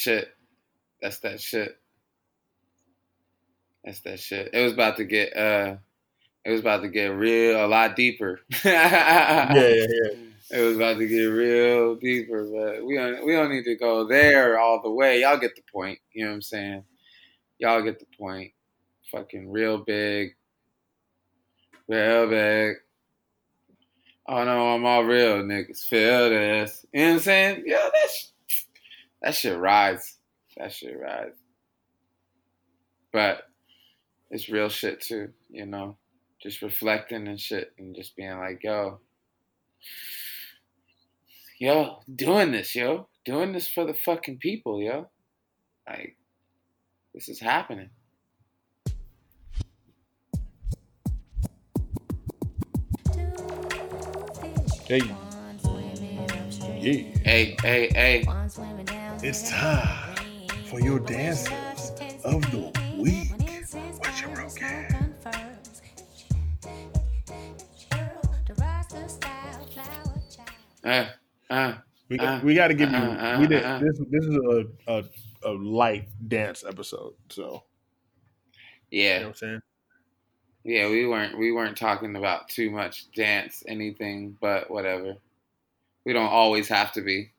Shit. That's that shit. That's that shit. It was about to get uh it was about to get real a lot deeper. Yeah, yeah, yeah. It was about to get real deeper, but we don't we don't need to go there all the way. Y'all get the point. You know what I'm saying? Y'all get the point. Fucking real big. Real big. Oh no, I'm all real niggas. Feel this. You know what I'm saying? Yeah, that sh- that shit rides. That shit rides. But it's real shit too, you know. Just reflecting and shit and just being like, yo, yo, doing this, yo, doing this for the fucking people, yo. Like, this is happening. Hey, yeah. Hey, hey, hey. It's time for your dancers of the week. What you broke Uh, uh, We, Uh, we got to give you. uh, uh, we did uh. this. This is a, a a light dance episode. So you know yeah, what I'm saying. yeah. We weren't we weren't talking about too much dance, anything, but whatever. We don't always have to be.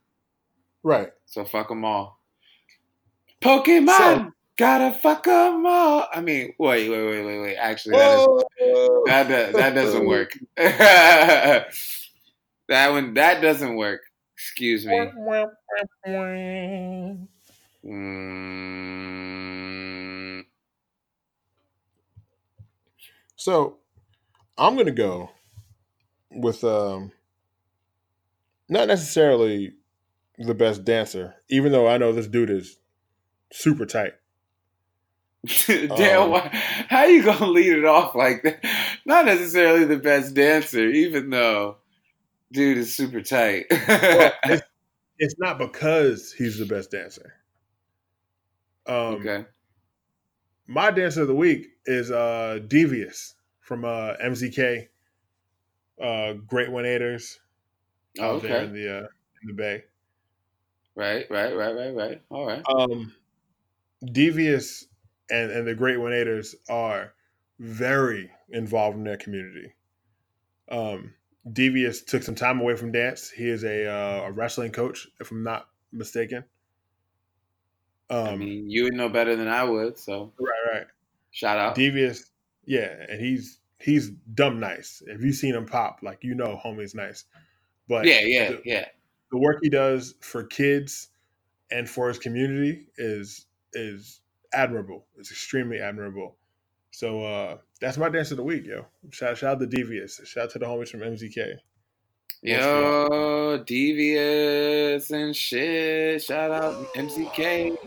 Right. So fuck them all. Pokemon, So- gotta fuck them all. I mean, wait, wait, wait, wait, wait. Actually, that is that does, that doesn't work. that one that doesn't work. Excuse me. Mm, So I'm gonna go with um not necessarily the best dancer, even though I know this dude is super tight. Damn, Um, why, how you gonna lead it off like that? Not necessarily the best dancer, even though dude is super tight. Well, it's, it's not because he's the best dancer. Um, okay. my dancer of the week is uh Devious from uh MZK, uh Great One Aiders Oh, out there in the uh, in the Bay. Right, right, right, right, right. All right. Um, Devious and and the Great One are very involved in their community. Um, Devious took some time away from dance. He is a uh, a wrestling coach, if I'm not mistaken. Um, I mean, you would know better than I would, so right, right. shout out. Devious, yeah, and he's he's dumb nice. If you seen him pop, like you know, homie's nice. But yeah, yeah, the, yeah. The work he does for kids and for his community is is admirable. It's extremely admirable. So uh that's my dance of the week, yo. Shout shout out to Devious. Shout out to the homies from MZK. Yo, devious and shit. Shout out MZK.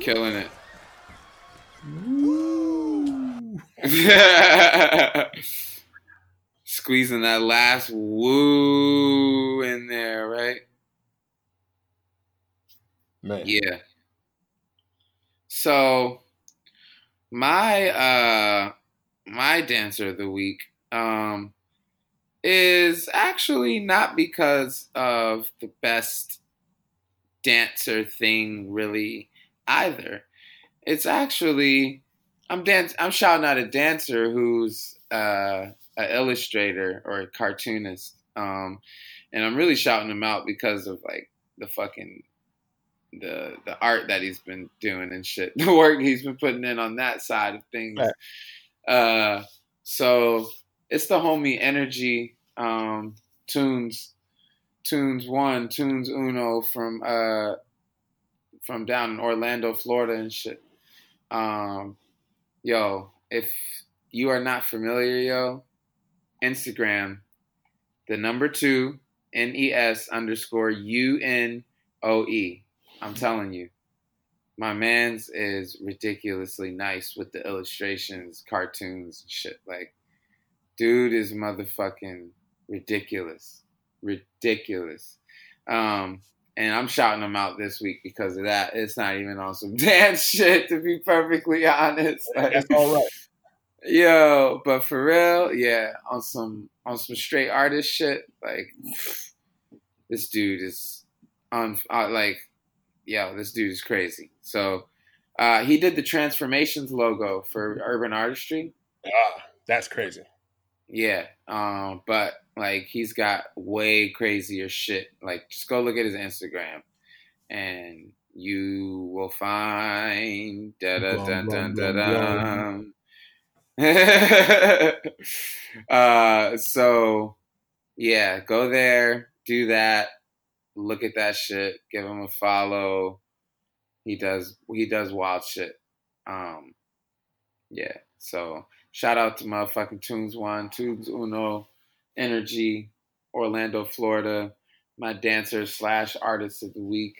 Killing it. Squeezing that last woo in there, right? Man. Yeah. So my uh my dancer of the week um is actually not because of the best dancer thing really either. It's actually I'm dance I'm shouting out a dancer who's uh an illustrator or a cartoonist. Um and I'm really shouting him out because of like the fucking the the art that he's been doing and shit, the work he's been putting in on that side of things. Right. Uh, so it's the homie Energy um, Tunes, Tunes One, Tunes Uno from uh, from down in Orlando, Florida, and shit. Um, yo, if you are not familiar, yo, Instagram, the number two N E S underscore U N O E. I'm telling you, my man's is ridiculously nice with the illustrations, cartoons, and shit. Like, dude is motherfucking ridiculous, ridiculous. Um, and I'm shouting them out this week because of that. It's not even on some dance shit, to be perfectly honest. Like, That's all right. Yo, but for real, yeah, on some on some straight artist shit, like this dude is on uh, like, yo, this dude is crazy. So uh, he did the transformations logo for Urban Artistry. Ah, that's crazy. Yeah, um, but like he's got way crazier shit. Like just go look at his Instagram, and you will find da da da da da da. uh, so yeah, go there, do that, look at that shit, give him a follow. He does he does wild shit. Um, yeah, so shout out to motherfucking Tunes One, Tunes Uno, Energy, Orlando, Florida. My dancer slash artist of the week.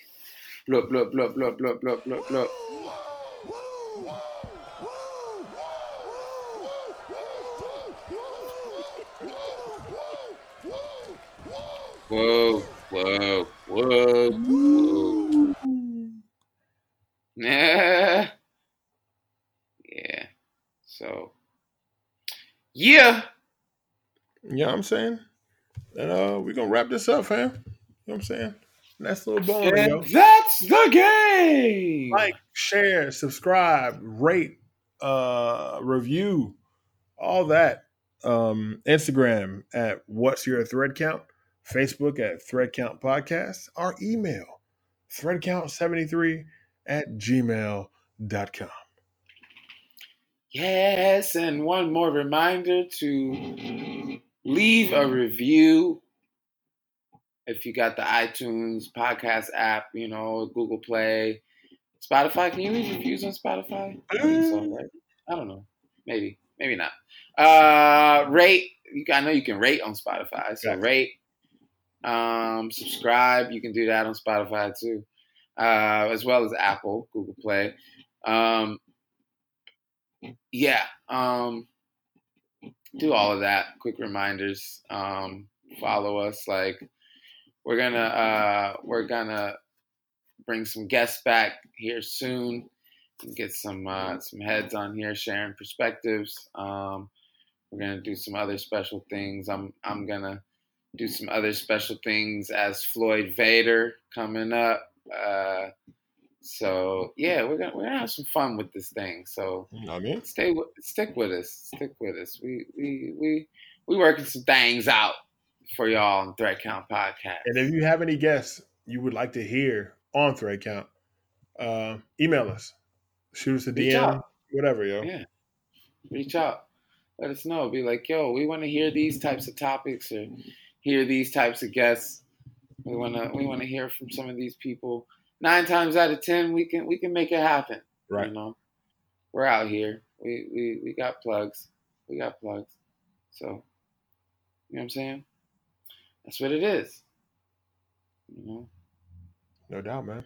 Blup blup blup blup blup blup blup blup. Whoa, whoa, whoa, whoa. Yeah. Yeah. So, yeah. You know what I'm saying? And uh, we're gonna wrap this up, fam. You know what I'm saying? Next little bone, yo. That's the game. Like, share, subscribe, rate, uh, review, all that. Um, Instagram at what's your thread count, Facebook at thread count podcast, our email, threadcount73 at gmail.com. Yes, and one more reminder to leave a review if you got the iTunes podcast app, you know, Google Play, Spotify. Can you leave reviews on Spotify? I so, right? I don't know. Maybe, maybe not. Uh, rate. You, I know you can rate on Spotify, so rate. Um, subscribe. You can do that on Spotify too, uh, as well as Apple, Google Play. Um, yeah. Um, do all of that. Quick reminders. Um, follow us. Like we're gonna uh, we're gonna bring some guests back here soon. and Get some uh, some heads on here sharing perspectives. Um, we're gonna do some other special things. I'm I'm gonna do some other special things as Floyd Vader coming up. Uh, so yeah, we're gonna we're gonna have some fun with this thing. So You know I mean? stay with, stick with us, stick with us. We we we we working some things out for y'all on Thread Count Podcast. And if you have any guests you would like to hear on Thread Count, uh, email us, shoot us a Reach DM, out. whatever, yo. Yeah. Reach out, let us know. Be like, yo, we want to hear these types of topics or hear these types of guests. We wanna we wanna hear from some of these people. Nine times out of ten, we can we can make it happen. Right. You know, we're out here. We we we got plugs. We got plugs. So, you know what I'm saying? That's what it is. You know, No doubt, man.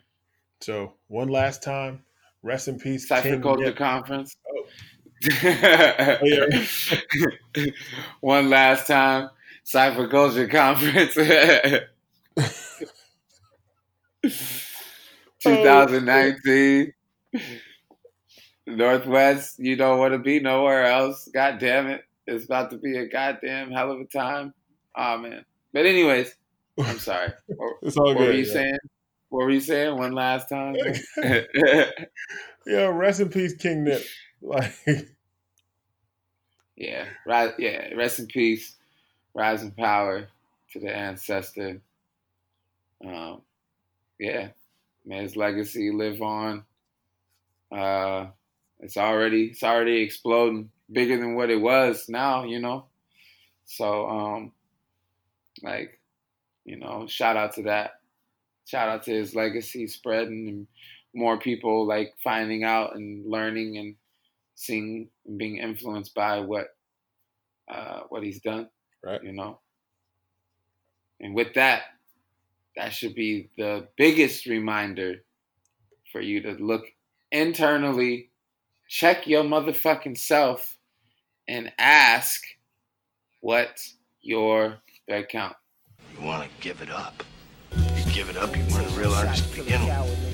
So one last time, rest in peace, Cypher Culture Nip. Conference. Oh. oh yeah. One last time, Cypher Culture Conference. 2019. Northwest, you don't want to be nowhere else. God damn it. It's about to be a goddamn hell of a time. Oh, man. But, anyways, I'm sorry. What, It's all what good. were you yeah. saying? What were you saying one last time? Yeah, rest in peace, King Nip. Like, yeah, rise, yeah. Rest in peace, rise in power to the ancestor. Um, yeah, may his legacy live on. Uh, it's already it's already exploding, bigger than what it was now. You know, so um, like, you know, shout out to that. Shout out to his legacy spreading and more people like finding out and learning and seeing and being influenced by what uh, what he's done. Right. You know. And with that, that should be the biggest reminder for you to look internally, check your motherfucking self, and ask what your thread count. You want to give it up. You give it up, you weren't a real artist to begin with.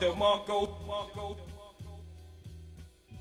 DeMarco. Marco.